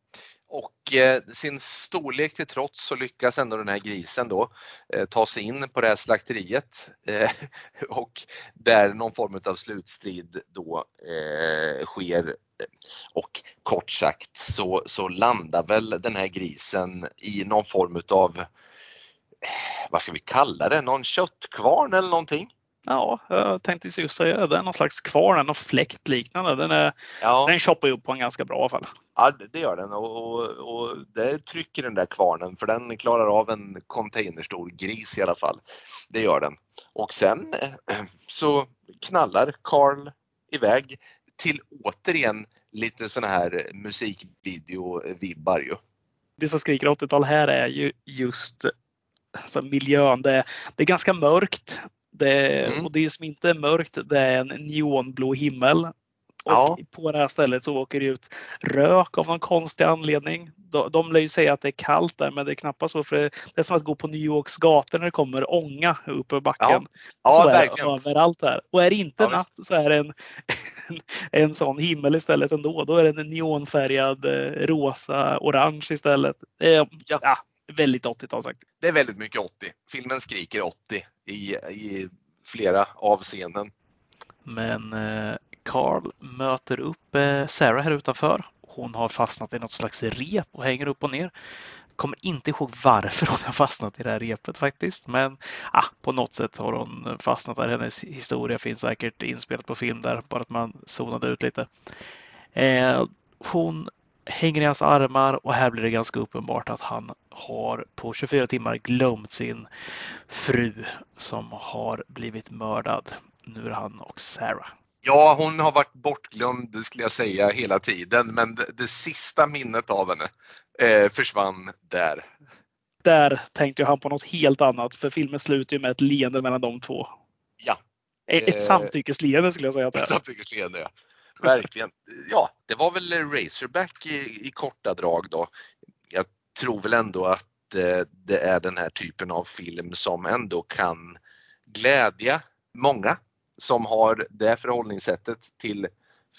och eh, sin storlek till trots så lyckas ändå den här grisen då eh, ta sig in på det här slakteriet eh, [laughs] och där någon form av slutstrid då eh, sker. Och kort sagt så, så landar väl den här grisen i någon form av, eh, vad ska vi kalla det, någon köttkvarn eller någonting? Ja, jag tänkte just säga det. är någon slags kvarn, någon fläkt liknande. Den, är, ja. den choppar upp på en ganska bra fall. Ja, det gör den och, och, och det trycker den där kvarnen för den klarar av en containerstor gris i alla fall. Det gör den. Och sen [clears throat] så knallar Carl iväg till återigen lite såna här musikvideo-vibbar ju. Det som skriker 80-tal här är ju just alltså miljön. Det, det är ganska mörkt. Det, mm. Och det som inte är mörkt det är en neonblå himmel. Och ja. på det här stället så åker det ut rök av någon konstig anledning. De, de lär ju säga att det är kallt där men det är knappast så för det, är som att gå på New Yorks gator när det kommer ånga upp ur backen. Ja, ja så verkligen. det överallt här. Och är det inte natt så är det en, en, [laughs] en sån himmel istället ändå. Då är det en neonfärgad eh, rosa, orange istället. ja. ja väldigt 80-tal sagt. Det är väldigt mycket 80. Filmen skriker 80 i, i flera avseenden. Men eh, Carl möter upp eh, Sarah här utanför. Hon har fastnat i något slags rep och hänger upp och ner. Kommer inte ihåg varför hon har fastnat i det här repet faktiskt. Men ah, på något sätt har hon fastnat där. Hennes historia finns säkert inspelat på film där, bara att man zonade ut lite. Eh, hon hänger i hans armar och här blir det ganska uppenbart att han har på 24 timmar glömt sin fru som har blivit mördad. Nu är det han och Sarah. Ja, hon har varit bortglömd skulle jag säga hela tiden, men det, det sista minnet av henne eh, försvann där. Där tänkte han på något helt annat, för filmen slutar ju med ett leende mellan de två. Ja. Ett, ett eh, samtyckesleende skulle jag säga. Ett samtyckesleende, ja. Verkligen. Ja, det var väl Razorback i, i korta drag då. Jag tror väl ändå att eh, det är den här typen av film som ändå kan glädja många som har det förhållningssättet till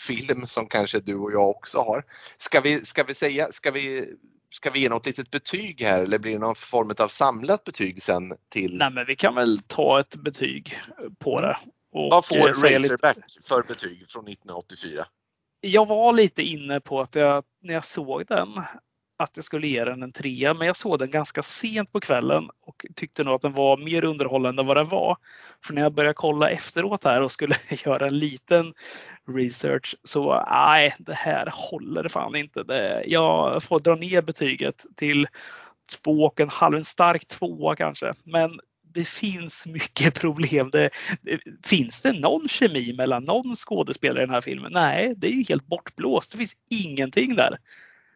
film som kanske du och jag också har. Ska vi, ska vi säga, ska vi, ska vi ge något litet betyg här eller blir det någon form av samlat betyg sen till? Nej men vi kan väl ta ett betyg på det. Och Vad får Razorback lite... för betyg från 1984? Jag var lite inne på att jag, när jag såg den att jag skulle ge den en trea, men jag såg den ganska sent på kvällen och tyckte nog att den var mer underhållande än vad den var. För när jag började kolla efteråt här och skulle [laughs] göra en liten research så nej, det här håller fan inte. Det, jag får dra ner betyget till två och en halv, en stark tvåa kanske. Men det finns mycket [laughs] problem. Det, finns det någon kemi mellan någon skådespelare i den här filmen? Nej, det är ju helt bortblåst. Det finns ingenting där.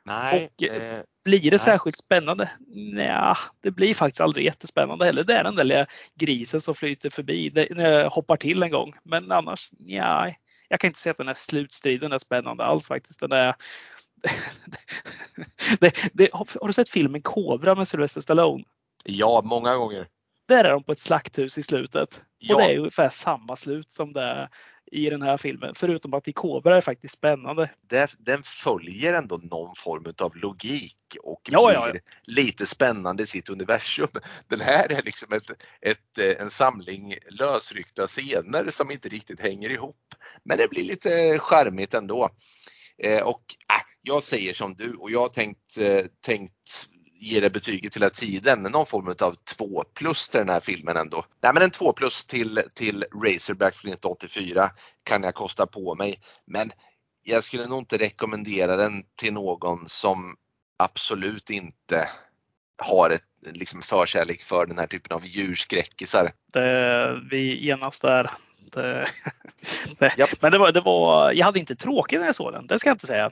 Nej, och eh, eh blir det nej. särskilt spännande? Nej, det blir faktiskt aldrig jättespännande heller. Det är den där lilla grisen som flyter förbi det, hoppar till en gång. Men annars, nej. Jag kan inte säga att den här slutstriden är spännande alls faktiskt. Den är, [laughs] det, det, har du sett filmen Kobra med Sylvester Stallone? Ja, många gånger. Där är de på ett slakthus i slutet. Ja. Och det är ungefär samma slut som det är i den här filmen. Förutom att i Cobra är faktiskt spännande. Det, den följer ändå någon form av logik och Ja, blir ja, ja. lite spännande i sitt universum. Den här är liksom ett, ett, eh, en samling lösryckta scener som inte riktigt hänger ihop. Men det blir lite charmigt ändå. Eh, och äh, jag säger som du och jag har tänkt, eh, tänkt ge det betyget hela tiden, någon form av 2 plus till den här filmen ändå. Nej men en 2 plus till, till Razorback från 1984 kan jag kosta på mig. Men jag skulle nog inte rekommendera den till någon som absolut inte har ett liksom förkärlek för den här typen av djurskräckisar. Det, vi genast där. Det, [laughs] det, Japp. Men det var, det var, jag hade inte tråkigt när jag såg den, det ska jag inte säga.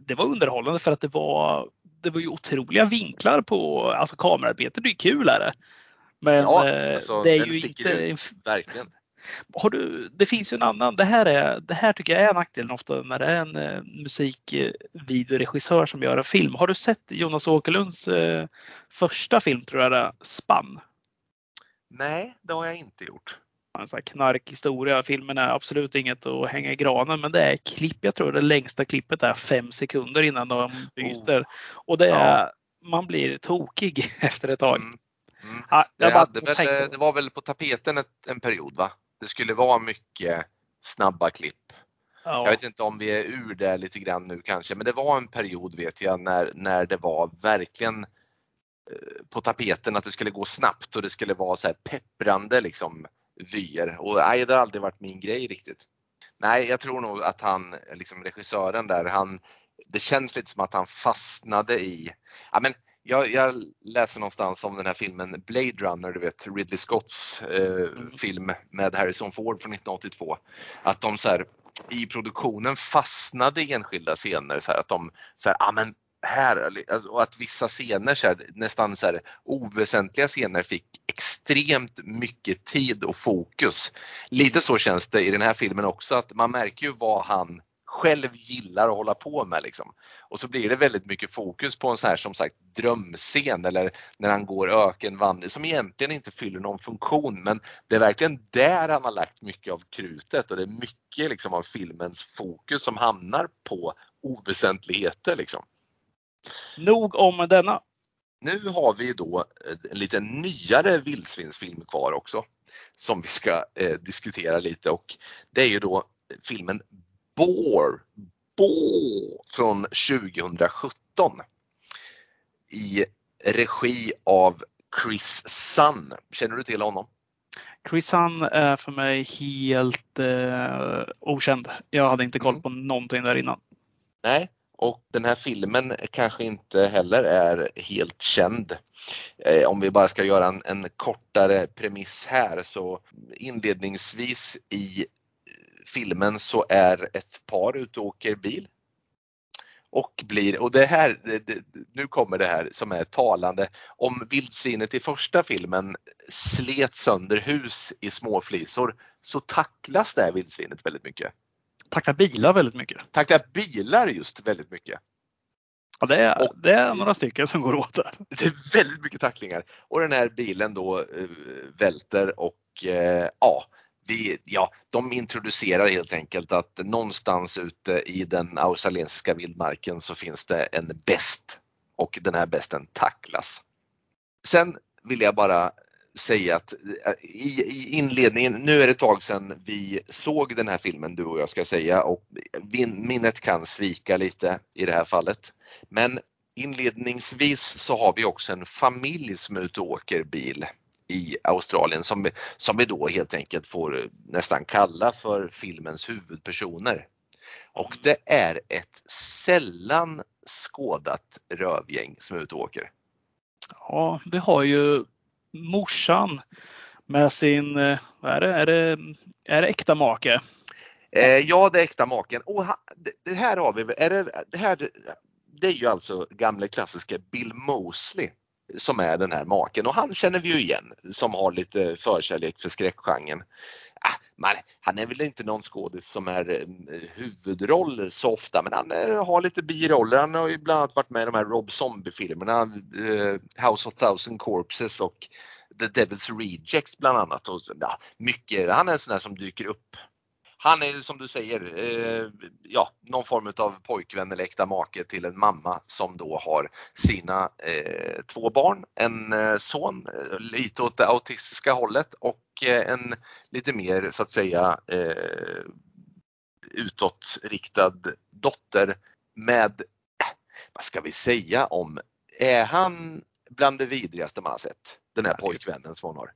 Det var underhållande för att det var, det var ju otroliga vinklar på alltså kamerarbetet. Det är kul är det. Men Ja, eh, alltså, det är ju inte ut, verkligen. har du, det finns ju en annan. Det här, är, det här tycker jag är nackdelen ofta när det är en eh, musikvideoregissör som gör en film. Har du sett Jonas Åkerlunds eh, första film, tror jag det är, Spann? Nej, det har jag inte gjort. En sån här knarkhistoria. Filmen är absolut inget att hänga i granen, men det är klipp. Jag tror det längsta klippet är fem sekunder innan de byter. Och det är, man blir tokig [laughs] efter ett tag. Mm. Mm. Ja, Det, hade väl, det var väl på tapeten ett, en period va? Det skulle vara mycket snabba klipp. ja. Jag vet inte om vi är ur det lite grann nu kanske, men det var en period vet jag när, när det var verkligen eh, på tapeten att det skulle gå snabbt och det skulle vara så här pepprande liksom vyer. Och nej, det har aldrig varit min grej riktigt. Nej, jag tror nog att han, liksom regissören där, han, det känns lite som att han fastnade i, ja men jag, jag läser någonstans om den här filmen Blade Runner, du vet Ridley Scotts eh, Mm. film med Harrison Ford från 1982. Att de så här, i produktionen fastnade i enskilda scener så här, att de så här, ah, men här, alltså, och att vissa scener, så här, nästan så här, oväsentliga scener fick extremt mycket tid och fokus. Lite så känns det i den här filmen också att man märker ju vad han själv gillar att hålla på med liksom. Och så blir det väldigt mycket fokus på en sån här som sagt drömscen eller när han går ökenvandring som egentligen inte fyller någon funktion men det är verkligen där han har lagt mycket av krutet och det är mycket liksom av filmens fokus som hamnar på oväsentligheter liksom. Nog om denna. Nu har vi då en lite nyare vildsvinsfilm kvar också som vi ska eh, diskutera lite och det är ju då filmen Boar, Boar från 2017 i regi av Chris Sun. Känner du till honom? Chris Hun är för mig helt eh, okänd. Jag hade inte koll Mm. på någonting där innan. Nej, och den här filmen kanske inte heller är helt känd. Eh, om vi bara ska göra en, en kortare premiss här så inledningsvis i filmen så är ett par ute och åker bil. Och blir, och det här, det, det, nu kommer det här som är talande. Om vildsvinet i första filmen slet sönder hus i småflisor så tacklas det här vildsvinet väldigt mycket. Tacklar bilar väldigt mycket. Tacklar bilar just väldigt mycket. Ja, det, är, Och- det är några stycken som går åt där. Det är väldigt mycket tacklingar och den här bilen då eh, välter och eh, ja, vi, ja, de introducerar helt enkelt att någonstans ute i den australiensiska vildmarken så finns det en bäst och den här bästen tacklas. Sen vill jag bara säga att eh, i, i inledningen, nu är det ett tag sedan vi såg den här filmen du och jag ska säga och minnet kan svika lite i det här fallet. Men inledningsvis så har vi också en familj som är ute och åker bil i Australien som, som vi då helt enkelt får nästan kalla för filmens huvudpersoner. Och det är ett sällan skådat rövgäng som är ute och åker. Ja, vi har ju morsan med sin, vad är det, är det, är det äkta make? Eh, ja, det är äkta maken. Och det, det här har vi, är det, det här det är ju alltså gamle klassiska Bill Mosley som är den här maken och han känner vi ju igen som har lite förkärlek för skräckgenren. Man, han är väl inte någon skådis som är eh, huvudroll så ofta men han eh, har lite biroller. Han har ju bland annat varit med i de här Rob Zombie-filmerna, eh, House of Thousand Corpses och The Devil's Rejects bland annat. Och, ja, mycket, han är en sån där som dyker upp han är som du säger, eh, ja, någon form av pojkvän eller äkta make till en mamma som då har sina eh, två barn, en eh, son eh, lite åt det autistiska hållet och eh, en lite mer så att säga eh, utåtriktad dotter med, eh, vad ska vi säga om, är han bland det vidrigaste man har sett? Den här pojkvännen som hon har.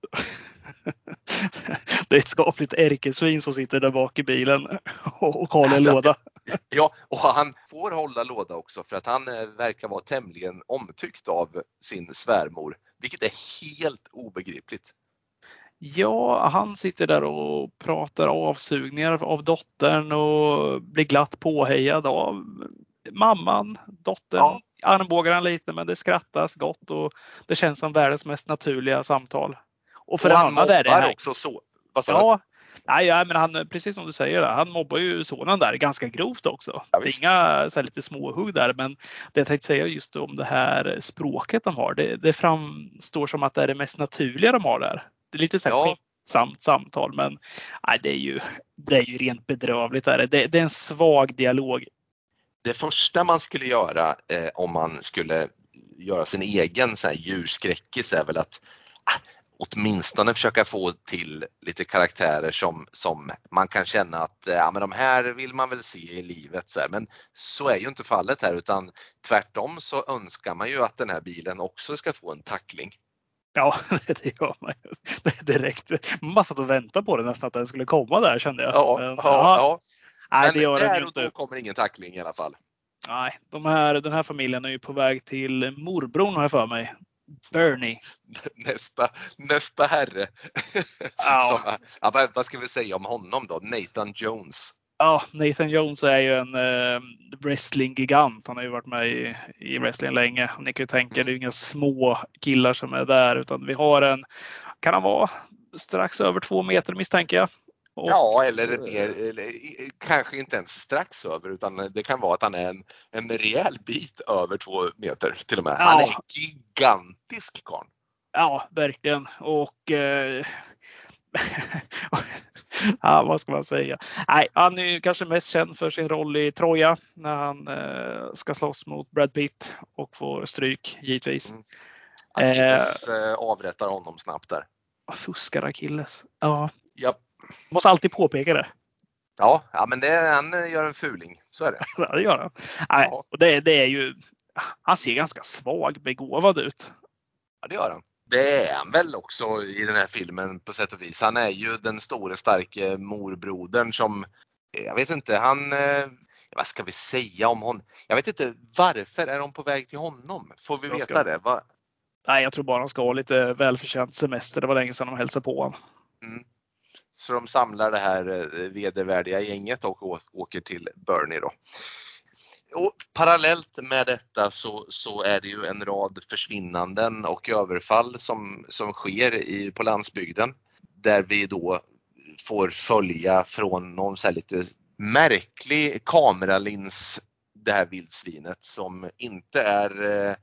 [laughs] det är ett skapligt ärkesvin som sitter där bak i bilen [laughs] och håller alltså, låda. [laughs] Ja, och han får hålla låda också för att han eh, verkar vara tämligen omtyckt av sin svärmor, vilket är helt obegripligt. Ja, han sitter där och pratar avsugningar av dottern och blir glatt påhejad av mamman, dottern. Ja. Armbågar han lite men det skrattas gott och det känns som världens mest naturliga samtal. Och för och han mobbar är det här... också så. Ja, Nej, ja, men han, precis som du säger, han mobbar ju sonen där ganska grovt också. Ja, det är inga så här, lite småhugg där, men det jag tänkte säga just om det här språket de har, det, det framstår som att det är det mest naturliga de har där. Det är lite så här ja. samt samtal, men nej, det, är ju, det är ju rent bedrövligt. Där. Det, det är en svag dialog. Det första man skulle göra eh, om man skulle göra sin egen så här djurskräckis är väl att åtminstone försöka få till lite karaktärer som, som man kan känna att ja, men de här vill man väl se i livet. Så här. Men så är ju inte fallet här utan tvärtom så önskar man ju att den här bilen också ska få en tackling. Ja, [laughs] det gör man ju. [laughs] Direkt. Man satt och väntade på det nästan att den skulle komma där kände jag. Ja, ja, ja. Nej, Men det gör där och då kommer ingen tackling i alla fall. Nej, de här, den här familjen är ju på väg till morbrorn har jag för mig. Bernie. [laughs] Nästa, nästa herre. Som, [laughs] ja, vad ska vi säga om honom då? Nathan Jones. Ja, Nathan Jones är ju en eh, wrestlinggigant. Han har ju varit med i, i wrestling länge. Ni kan ju tänka mm. det är inga små killar som är där utan vi har en, kan han vara strax över två meter misstänker jag. Och, ja, eller, mer, eller, kanske inte ens strax över utan det kan vara att han är en, en rejäl bit över två meter till och med. Ja. Han är gigantisk karl. Ja, verkligen. Och eh, [laughs] ja, vad ska man säga? Nej, han är kanske mest känd för sin roll i Troja när han eh, ska slåss mot Brad Pitt och får stryk givetvis. Mm. Achilles eh, avrättar honom snabbt där. Fuskar Achilles. Ja. Japp. Måste alltid påpeka det. Ja, ja men det, han gör en fuling. Så är det. [laughs] Ja, det gör han. Nej, ja. och det, det är ju, han ser ganska svag begåvad ut. Ja, det gör han. Det är han väl också i den här filmen på sätt och vis. Han är ju den store starke morbrodern som, jag vet inte, han, eh, vad ska vi säga om honom? Jag vet inte varför är de på väg till honom? Får vi veta ska... det? Va? Nej, jag tror bara de ska ha lite välförtjänt semester. Det var länge sedan de hälsade på honom. Mm. Så de samlar det här eh, vedervärdiga gänget och åker till Bernie då. Och parallellt med detta så, så är det ju en rad försvinnanden och överfall som, som sker i, på landsbygden. Där vi då får följa från någon så lite märklig kameralins det här vildsvinet som inte är eh,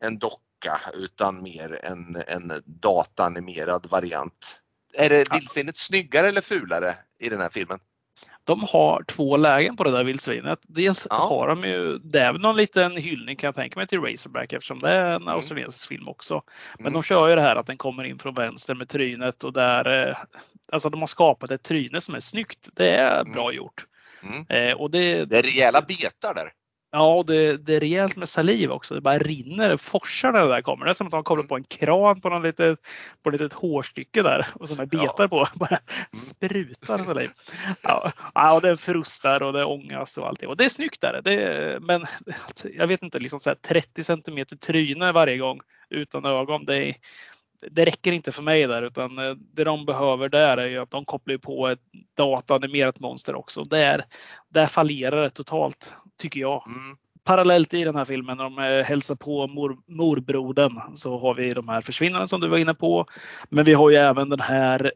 en docka utan mer en, en datanimerad variant. Är det vildsvinet snyggare eller fulare i den här filmen? De har två lägen på det där vildsvinet. Dels ja. har de ju, det är väl någon liten hyllning kan jag tänka mig till Razorback eftersom det är en mm. australiensisk film också. Men mm. de kör ju det här att den kommer in från vänster med trynet och där, eh, alltså de har skapat ett tryne som är snyggt. Det är mm. bra gjort. Mm. Eh, och det, det är rejäla betar där. Ja, och det, det är rejält med saliv också. Det bara rinner, forsar när det där kommer. Det är som att de kommer på en kran på någon litet, på ett litet hårstycke där och som är betar ja. på. [laughs] Bara mm. sprutar saliv. Ja, ja, och det frustar och det ångas och allting. Och det är snyggt där. Det, men jag vet inte, liksom så här 30 centimeter tryne varje gång utan ögon. Det är, det räcker inte för mig där utan eh, det de behöver där är ju att de kopplar på ett dataanimerat monster också. Där, där fallerar det totalt tycker jag. Mm. Parallellt i den här filmen när de eh, hälsar på mor, morbrodern så har vi de här försvinnanden som du var inne på. Men vi har ju även den här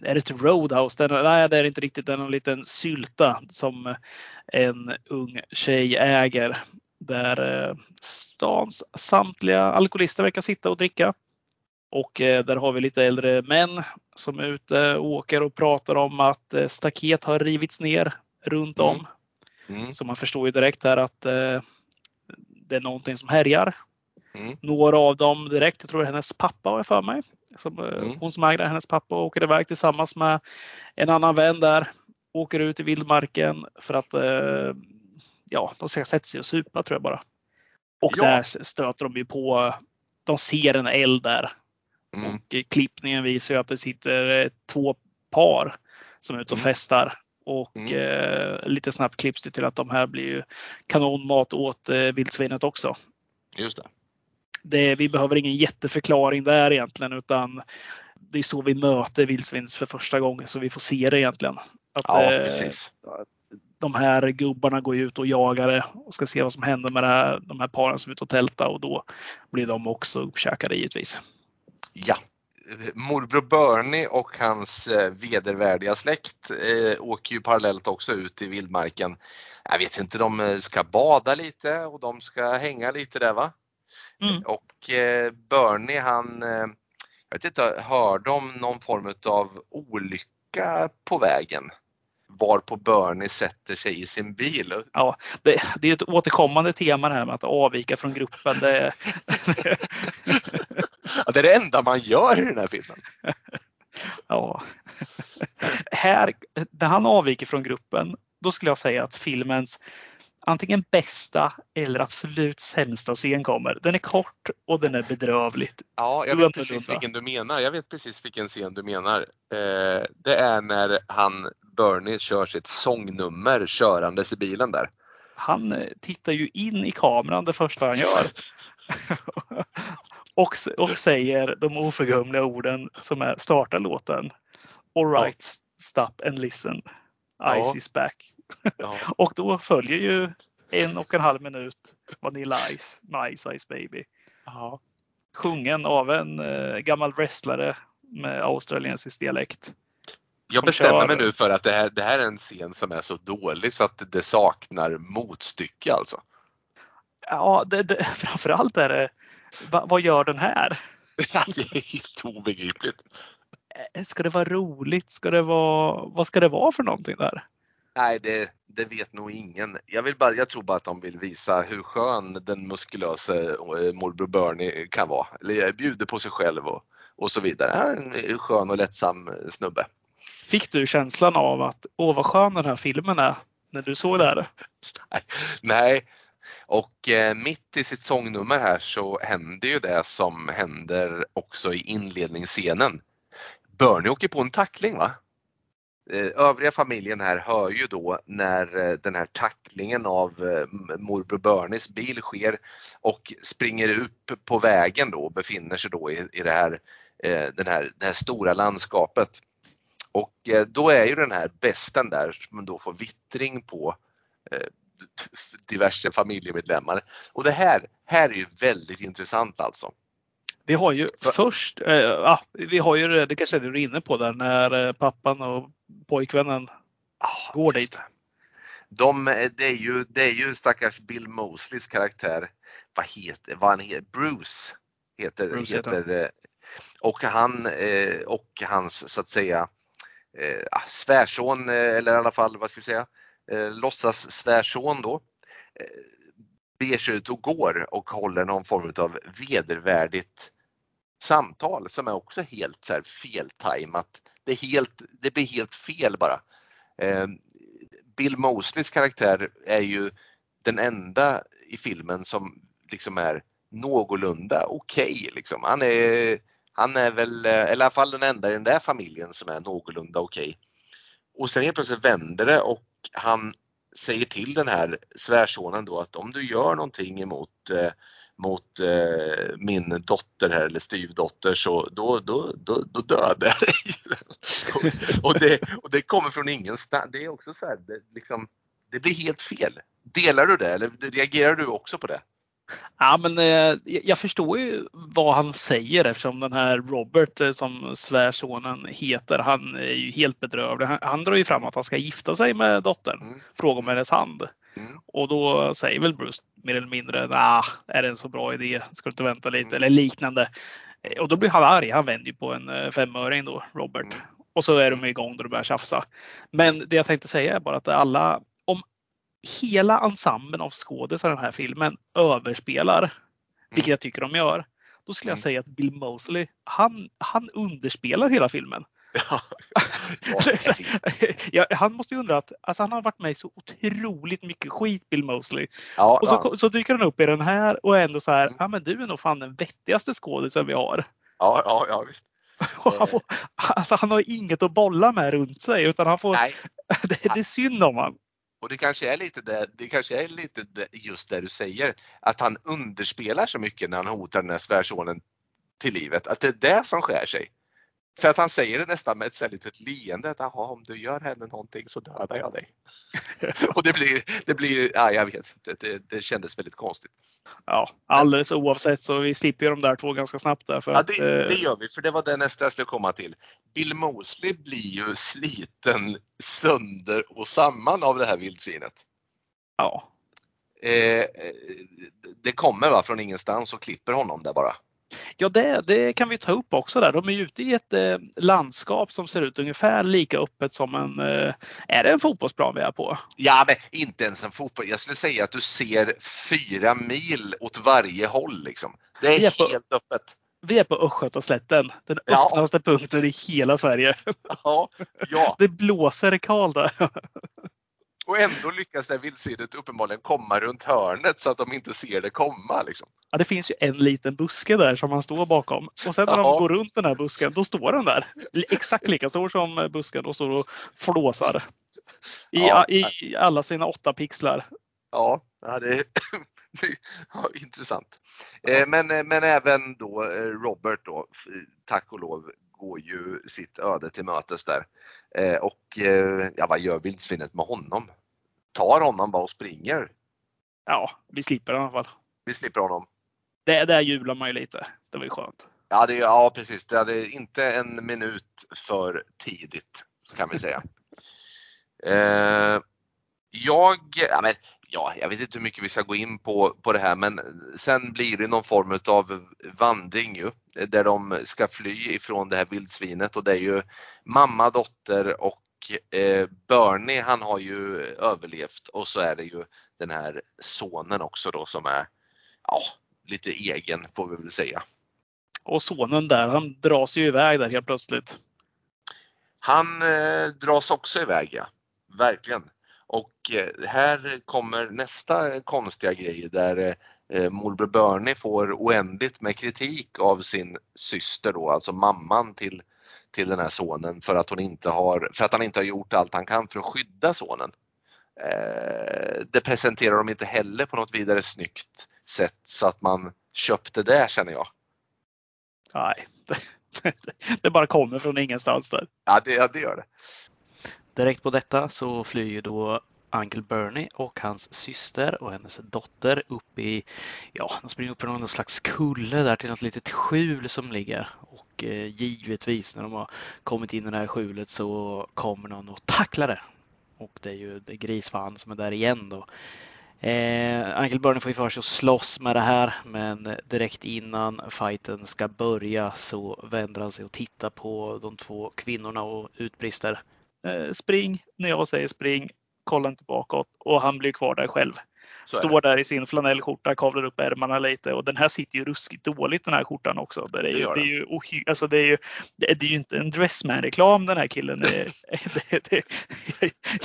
är det ett Roadhouse? Den, nej, det är inte riktigt. Det är en liten sylta som en ung tjej äger. Där eh, stans samtliga alkoholister verkar sitta och dricka. Och eh, där har vi lite äldre män som är ute och åker och pratar om att eh, staket har rivits ner runt om. Mm. Så man förstår ju direkt här att eh, det är någonting som härjar. Mm. Några av dem direkt, jag tror hennes pappa har jag för mig. Som, Mm. Hon som äger hennes pappa åker iväg tillsammans med en annan vän där. Åker ut i vildmarken för att ja, de ska sätta sig och supa tror jag bara. Och Ja. där stöter de ju på, de ser en eld där. Mm. Och klippningen visar ju att det sitter eh, två par som är ute och Mm. festar. Och Mm. eh, lite snabbt klipps det till att de här blir ju kanonmat åt eh, vildsvinet också. Just det. Det, vi behöver ingen jätteförklaring där egentligen utan det är så vi möter vildsvinet för första gången så vi får se det egentligen. Att, Ja, eh, precis. de här gubbarna går ut och jagar det och ska se vad som händer med här, de här paren som är ute och tälta och då blir de också uppkäkade givetvis. Ja. Morbror Bernie och hans eh, vedervärdiga släkt eh, åker ju parallellt också ut i vildmarken. Jag vet inte, de eh, ska bada lite och de ska hänga lite där va? Mm. Och Bernie han, jag vet inte, hörde om någon form av olycka på vägen? Varpå Bernie sätter sig i sin bil. Det, det är ett återkommande tema det här med att avvika från gruppen. Det, [laughs] Ja, det är det enda man gör i den här filmen. [laughs] ja. Här, när han avviker från gruppen, då skulle jag säga att filmens antingen bästa eller absolut sämsta scen kommer. Den är kort och den är bedrövligt. Ja, jag vet precis vilken du menar. Jag vet precis vilken scen du menar. Eh, det är när han, Bernie, kör sitt sångnummer körandes i bilen där. Han tittar ju in i kameran det första han gör. [laughs] och, och säger de oförglömliga orden som är starta låten. Alright, stop and listen. Ja. Ice is back. Ja. [laughs] Och då följer ju en och en halv minut Vanilla Ice, Nice Ice Baby. Ja. Sjungen av en eh, gammal wrestlare med australiensisk dialekt. Jag bestämmer kör- mig nu för att det här, det här är en scen som är så dålig så att det saknar motstycke alltså. Ja, det, det, [laughs] framförallt är det, va, vad gör den här? [laughs] det är helt obegripligt. Eh, Ska det vara roligt? Ska det vara, vad ska det vara för någonting där? Nej, det, det vet nog ingen. Jag, vill bara, jag tror bara att de vill visa hur skön den muskulösa eh, morbror Bernie kan vara. Eller bjuder på sig själv och, och så vidare. Han är en skön och lättsam snubbe. Fick du känslan av att åh vad skön den här filmen är när du såg det här? [laughs] Nej, och eh, mitt i sitt sångnummer här så händer ju det som händer också i inledningsscenen. Bernie åker på en tackling va? Eh, Övriga familjen här hör ju då när eh, den här tacklingen av eh, morbror Bernies bil sker och springer ut på vägen då och befinner sig då i, i det här, eh, den här, det här stora landskapet. Och eh, då är ju den här besten där som då får vittring på eh, diverse familjemedlemmar. Och det här, här är ju väldigt intressant alltså. Vi har ju För- först, ja, vi har ju det, det kanske du är inne på där, när eh, pappan och pojkvännen går dit. De, eh, det, är ju, det är ju stackars Bill Mosleys karaktär. Vad heter, vad han heter? Bruce heter, Bruce heter heter och han och hans så att säga ah, svärson eller i alla fall vad ska vi säga eh, låtsas svärson då eh, beger sig ut och går och håller någon form av vedervärdigt samtal som är också helt så här feltajmat. Det, är helt, det blir helt fel bara. Eh, Bill Mosleys karaktär är ju den enda i filmen som liksom är någorlunda okej. liksom. Han, är, han är väl, eh, eller i alla fall den enda i den där familjen som är någorlunda okej. Och sen helt plötsligt vänder det och han säger till den här svärsonen då att om du gör någonting emot eh, mot eh, min dotter här eller styvdotter så då, då, då, då dödar jag dig. [laughs] och, och, det, och det kommer från ingenstans. Det är också så här, det, liksom, det blir helt fel. Delar du det eller reagerar du också på det? Ja, men eh, jag förstår ju vad han säger eftersom den här Robert eh, som svärsonen heter, han är ju helt bedrövlig. Han, han drar ju fram att han ska gifta sig med dottern. Mm. Frågar om hennes hand. Mm. Och då säger väl Bruce mer eller mindre, nah, är det en så bra idé? Ska du inte vänta lite? Eller liknande. Eh, och då blir han arg. Han vänder ju på en eh, femöring då, Robert. Mm. Och så är de igång då de börjar tjafsa. Men det jag tänkte säga är bara att alla, hela ensemblen av skådisar i den här filmen överspelar, vilket jag tycker de gör, då skulle jag Mm. säga att Bill Mosley, han, han underspelar hela filmen. Ja, [laughs] ja, han måste ju undra att alltså han har varit med i så otroligt mycket skit, Bill Mosley. ja, Och så, så dyker han upp i den här och ändå så här, Mm. ja men du är nog fan den vettigaste skådisen vi har. ja, ja, ja, visst. [laughs] Han, får, alltså han har inget att bolla med runt sig utan han får, [laughs] det, det är synd om honom och det kanske är lite det, det kanske är lite det, just det du säger, att han underspelar så mycket när han hotar den här svärsonen till livet, att det är det som skär sig. För att han säger det nästan med ett så litet leende att "Jaha, om du gör henne någonting så dödar jag dig. [laughs] och det blir, det blir, ja jag vet inte, det, det kändes väldigt konstigt. Ja, alldeles oavsett så vi slipper de där två ganska snabbt där. För Ja, att, det, eh, det gör vi, för det var det nästa jag skulle komma till. Bill Mosley blir ju sliten sönder och samman av det här vildsvinet. ja. Eh, det kommer va, från ingenstans och klipper honom där bara. Ja, det, det kan vi ta upp också där. De är ute i ett eh, landskap som ser ut ungefär lika öppet som en, eh, är det en fotbollsplan vi är på? Ja, men inte ens en fotboll. Jag skulle säga att du ser fyra mil åt varje håll liksom. Det är är på- helt öppet. Vi är på Östgötaslätten, den Ja. öppnaste punkten i hela Sverige. Ja, ja. Det blåser kal där. Och ändå lyckas det här vildsvinet uppenbarligen komma runt hörnet så att de inte ser det komma. Liksom. Ja, det finns ju en liten buske där som man står bakom. Och sen när Ja. de går runt den här busken, då står den där. Exakt lika stor som busken och står och flåsar. I, Ja. I alla sina åtta pixlar. Ja, det är [laughs] ja, intressant. Eh, Men, men även då eh, Robert då, tack och lov, går ju sitt öde till mötes där. Eh, Och eh, ja, vad gör vildsvinet med honom? Tar honom bara och springer. Ja, vi slipper i alla fall. Vi slipper honom. Det, där jublar man ju lite. Det var ju skönt. Ja, det, ja precis. Det hade inte en minut för tidigt kan vi säga. [laughs] Eh, jag, ja, men, ja, jag vet inte hur mycket vi ska gå in på, på det här men sen blir det någon form av vandring ju, där de ska fly ifrån det här vildsvinet och det är ju mamma, dotter och eh, Bernie han har ju överlevt och så är det ju den här sonen också då som är ja, lite egen får vi väl säga. Och sonen där, han dras ju iväg där helt plötsligt. Han eh, dras också iväg, ja. Verkligen. Och eh, här kommer nästa konstiga grej där eh, morbror Bernie får oändligt med kritik av sin syster då, alltså mamman till, till den här sonen för att hon inte har, för att han inte har gjort allt han kan för att skydda sonen. Eh, det presenterar de inte heller på något vidare snyggt sätt så att man köpte det känner jag. Nej, [laughs] det, det bara kommer från ingenstans där. Ja, det, ja, det gör det. Direkt på detta så flyr ju då Uncle Bernie och hans syster och hennes dotter upp i, ja, de springer upp för någon slags kulle där till något litet skjul som ligger. Och eh, givetvis när de har kommit in i det här skjulet så kommer någon och tacklar det. Och det är ju det är grisfan som är där igen då. Eh, Uncle Bernie får ju för sig att slåss med det här men direkt innan fighten ska börja så vänder han sig och tittar på de två kvinnorna och utbrister Eh, spring när jag säger spring. Kolla inte bakåt och han blir kvar där själv. Det. Står där i sin flanellskjorta, kavlar upp ärmarna lite och den här sitter ju ruskigt dåligt den här skjortan också. Det är, Det ju, gör det är ju, ohy- alltså det är ju, det är, det ju inte en Dressman-reklam den här killen. Det, [laughs] det, det,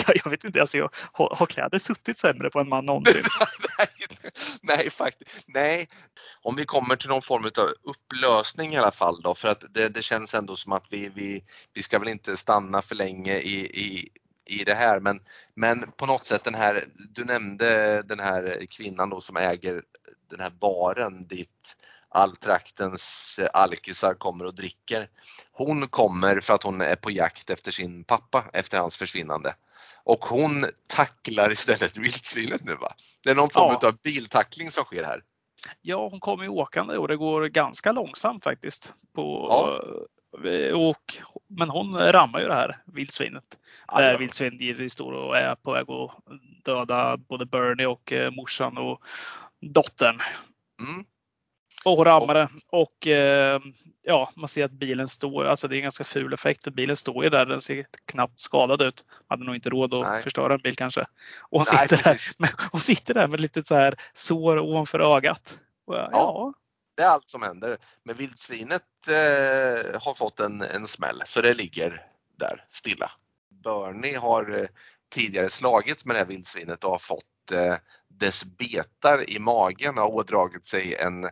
jag, jag vet inte, alltså jag, har, har kläder suttit sämre på en man någonsin? [laughs] nej, nej, faktiskt. Nej. Om vi kommer till någon form av upplösning i alla fall då, för att det, det känns ändå som att vi, vi, vi ska väl inte stanna för länge i, i, i det här, men, men på något sätt den här, du nämnde den här kvinnan då som äger den här baren dit all traktens alkisar kommer och dricker. Hon kommer för att hon är på jakt efter sin pappa efter hans försvinnande. Och hon tacklar istället vildsvinet nu va? Det är någon form Ja. av biltackling som sker här. Ja, hon kommer ju åkande och det går ganska långsamt faktiskt. På, Ja. och, men hon rammar ju det här vildsvinet. Ja, Där ja. vildsvin givetvis står och är på väg att döda både Bernie och eh, morsan och dottern. Mm. Och rammade. Och eh, ja, man ser att bilen står, alltså det är en ganska ful effekt för bilen står ju där, den ser knappt skadad ut. Hade nog inte råd att Nej. förstöra en bil kanske. Och hon, Nej, sitter, där, med, hon sitter där med ett litet så här sår ovanför ögat. Och, ja, ja. Det är allt som händer. Men vildsvinet eh, har fått en, en smäll så det ligger där stilla. Bernie har eh, tidigare slagits med det här vildsvinet och har fått eh, dess betar i magen och ådragit sig en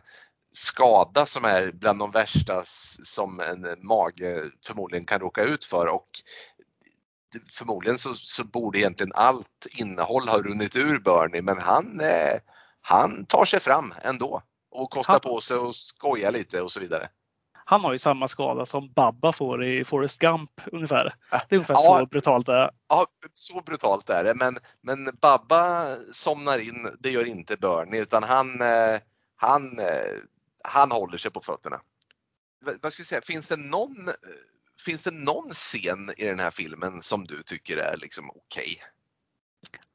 skada som är bland de värsta som en mage förmodligen kan råka ut för och förmodligen så, så borde egentligen allt innehåll ha runnit ur Bernie men han, eh, han tar sig fram ändå och kostar han, på sig och skojar lite och så vidare. Han har ju samma skada som Babba får i Forrest Gump ungefär. Det är ungefär ja, så brutalt det är. Ja, så brutalt är det. Men, men Babba somnar in, det gör inte Bernie utan han, eh, han eh, han håller sig på fötterna. Vad ska vi säga, finns det någon, finns det någon scen i den här filmen som du tycker är liksom okej? Okay?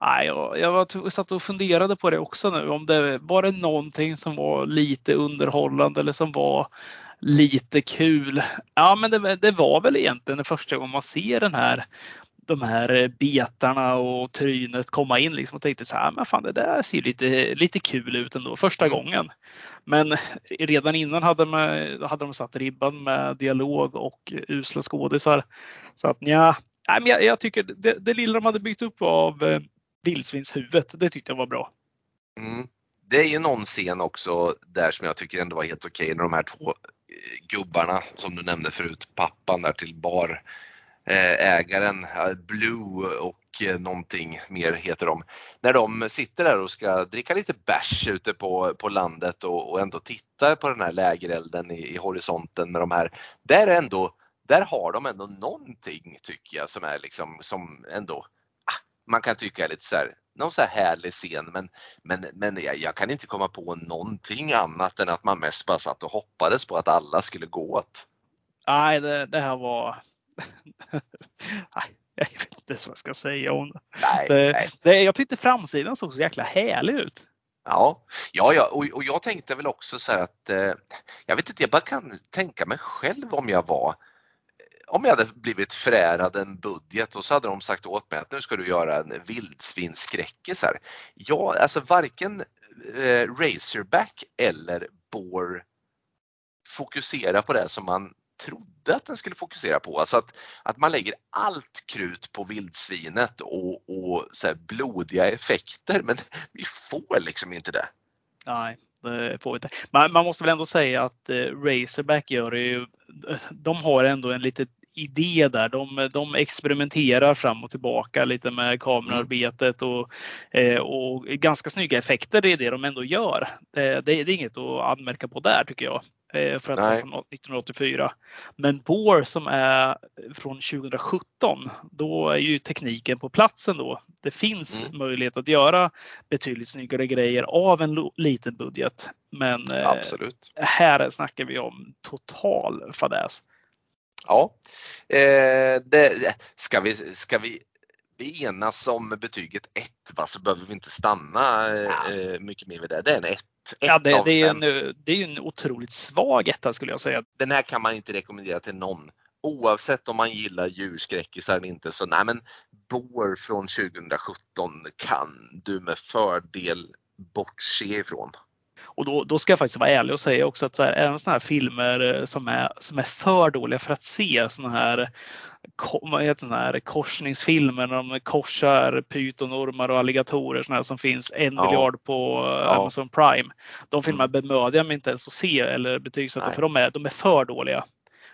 Nej, jag, jag var, satt och funderade på det också nu. Om det var det någonting som var lite underhållande eller som var lite kul. Ja, men det, det var väl egentligen det första gången man ser den här de här betarna och trynet komma in liksom och tänkte så här, men fan det där ser lite, lite kul ut ändå första mm. gången. Men redan innan hade de, hade de satt ribban med dialog och usla skådisar. Så att ja, men jag, jag tycker det, det lilla de hade byggt upp av eh, vildsvinshuvudet, det tyckte jag var bra. Mm. Det är ju någon scen också där som jag tycker ändå var helt okej okay, när de här två eh, gubbarna som du nämnde förut, pappan där till bar eh, ägaren, eh, Blue och någonting mer heter de. När de sitter där och ska dricka lite bärs ute på, på landet och, och ändå tittar på den här lägerelden i, i horisonten med de här. Där är ändå, där har de ändå någonting tycker jag som är liksom som ändå ah, man kan tycka är lite så här, någon så här härlig scen men, men, men jag, jag, kan inte komma på någonting annat än att man mest bara satt och hoppades på att alla skulle gå åt. Nej, det, det här var [laughs] nej, jag vet inte vad jag ska säga om nej, det. Nej. det jag tyckte framsidan såg så jäkla härlig ut. Ja, ja, ja. Och, och jag tänkte väl också så här att eh, jag vet inte, jag bara kan tänka mig själv om jag var om jag hade blivit förärad en budget och så hade de sagt åt mig att nu ska du göra en vildsvinsskräckis här. Ja, alltså varken eh, Razorback eller Bore fokusera på det som man trodde att den skulle fokusera på. Alltså att, att man lägger allt krut på vildsvinet och, och så blodiga effekter men [laughs] vi får liksom inte det. Nej, det får vi inte. Man, man måste väl ändå säga att eh, Razorback gör det ju. De har ändå en lite idé där. De, de experimenterar fram och tillbaka lite med kamerarbetet och, eh, och ganska snygga effekter. Det är det de ändå gör. Eh, det, det är inget att anmärka på där tycker jag. Eh, för att vara från 1984. Men Bore som är från 2017, då är ju tekniken på platsen då. Det finns mm. möjlighet att göra betydligt snyggare grejer av en liten budget. Men Absolut. här snackar vi om total fadäs. Ja, eh, det, ska, vi, ska vi, vi enas om betyget 1 va, så behöver vi inte stanna ja. eh, mycket mer vid det. Det är en 1. Ja, det, det, är en, det är en otroligt svag etta skulle jag säga. Den här kan man inte rekommendera till någon. Oavsett om man gillar djurskräckisar eller inte så nej men Bår från 2017 kan du med fördel bortse ifrån. Och då, då ska jag faktiskt vara ärlig och säga också att så här, även sådana här filmer eh, som är, som är för dåliga för att se, sådana här, såna här korsningsfilmer när de korsar pytonormar och alligatorer såna här som finns en ja. miljard på eh, ja. Amazon Prime. De filmerna mm. bemödar jag mig inte ens att se eller betygsätta för de är, de är för dåliga.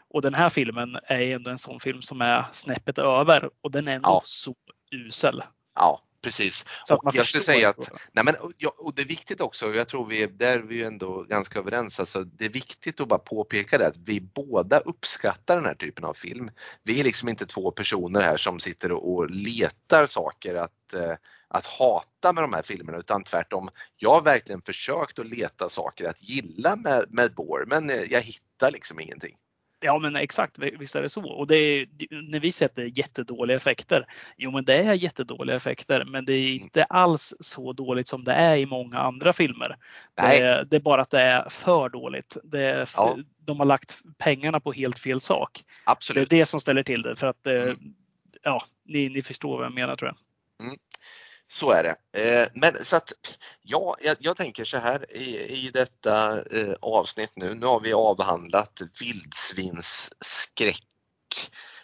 Och den här filmen är ändå en sån film som är snäppet över och den är ändå ja. så usel. Ja, Precis. Och jag skulle säga att, nej men, och det är viktigt också, jag tror vi, där är vi ändå ganska överens, alltså, det är viktigt att bara påpeka det att vi båda uppskattar den här typen av film. Vi är liksom inte två personer här som sitter och letar saker att, eh, att hata med de här filmerna utan tvärtom. Jag har verkligen försökt att leta saker att gilla med, med Bore men jag hittar liksom ingenting. Ja men exakt, visst är det så. Och det är, när vi sätter jättedåliga effekter. Jo men det är jättedåliga effekter men det är inte alls så dåligt som det är i många andra filmer. Det, det är bara att det är för dåligt. Är, ja. De har lagt pengarna på helt fel sak. Absolut. Det är det som ställer till det. För att, eh, mm. ja, ni, ni förstår vad jag menar tror jag. Mm. Så är det. Eh, men så att, ja, jag, jag tänker så här i, i detta eh, avsnitt nu. Nu har vi avhandlat vildsvinsskräck.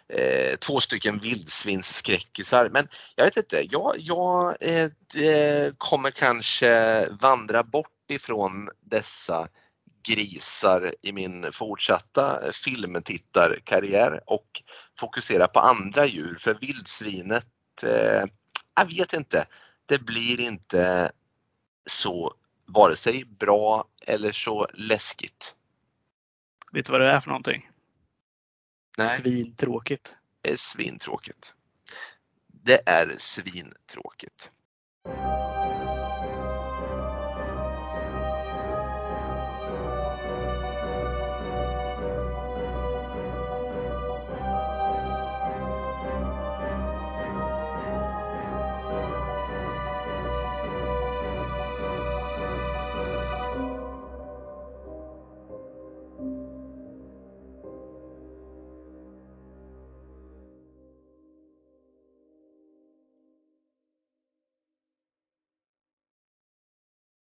Eh, två stycken vildsvinsskräckisar. Men jag vet inte, jag, jag eh, kommer kanske vandra bort ifrån dessa grisar i min fortsatta filmtittarkarriär och fokusera på andra djur. För vildsvinet eh, jag vet inte. Det blir inte så vare sig bra eller så läskigt. Vet du vad det är för någonting? Nej. Svintråkigt. Det är svintråkigt. Det är svintråkigt.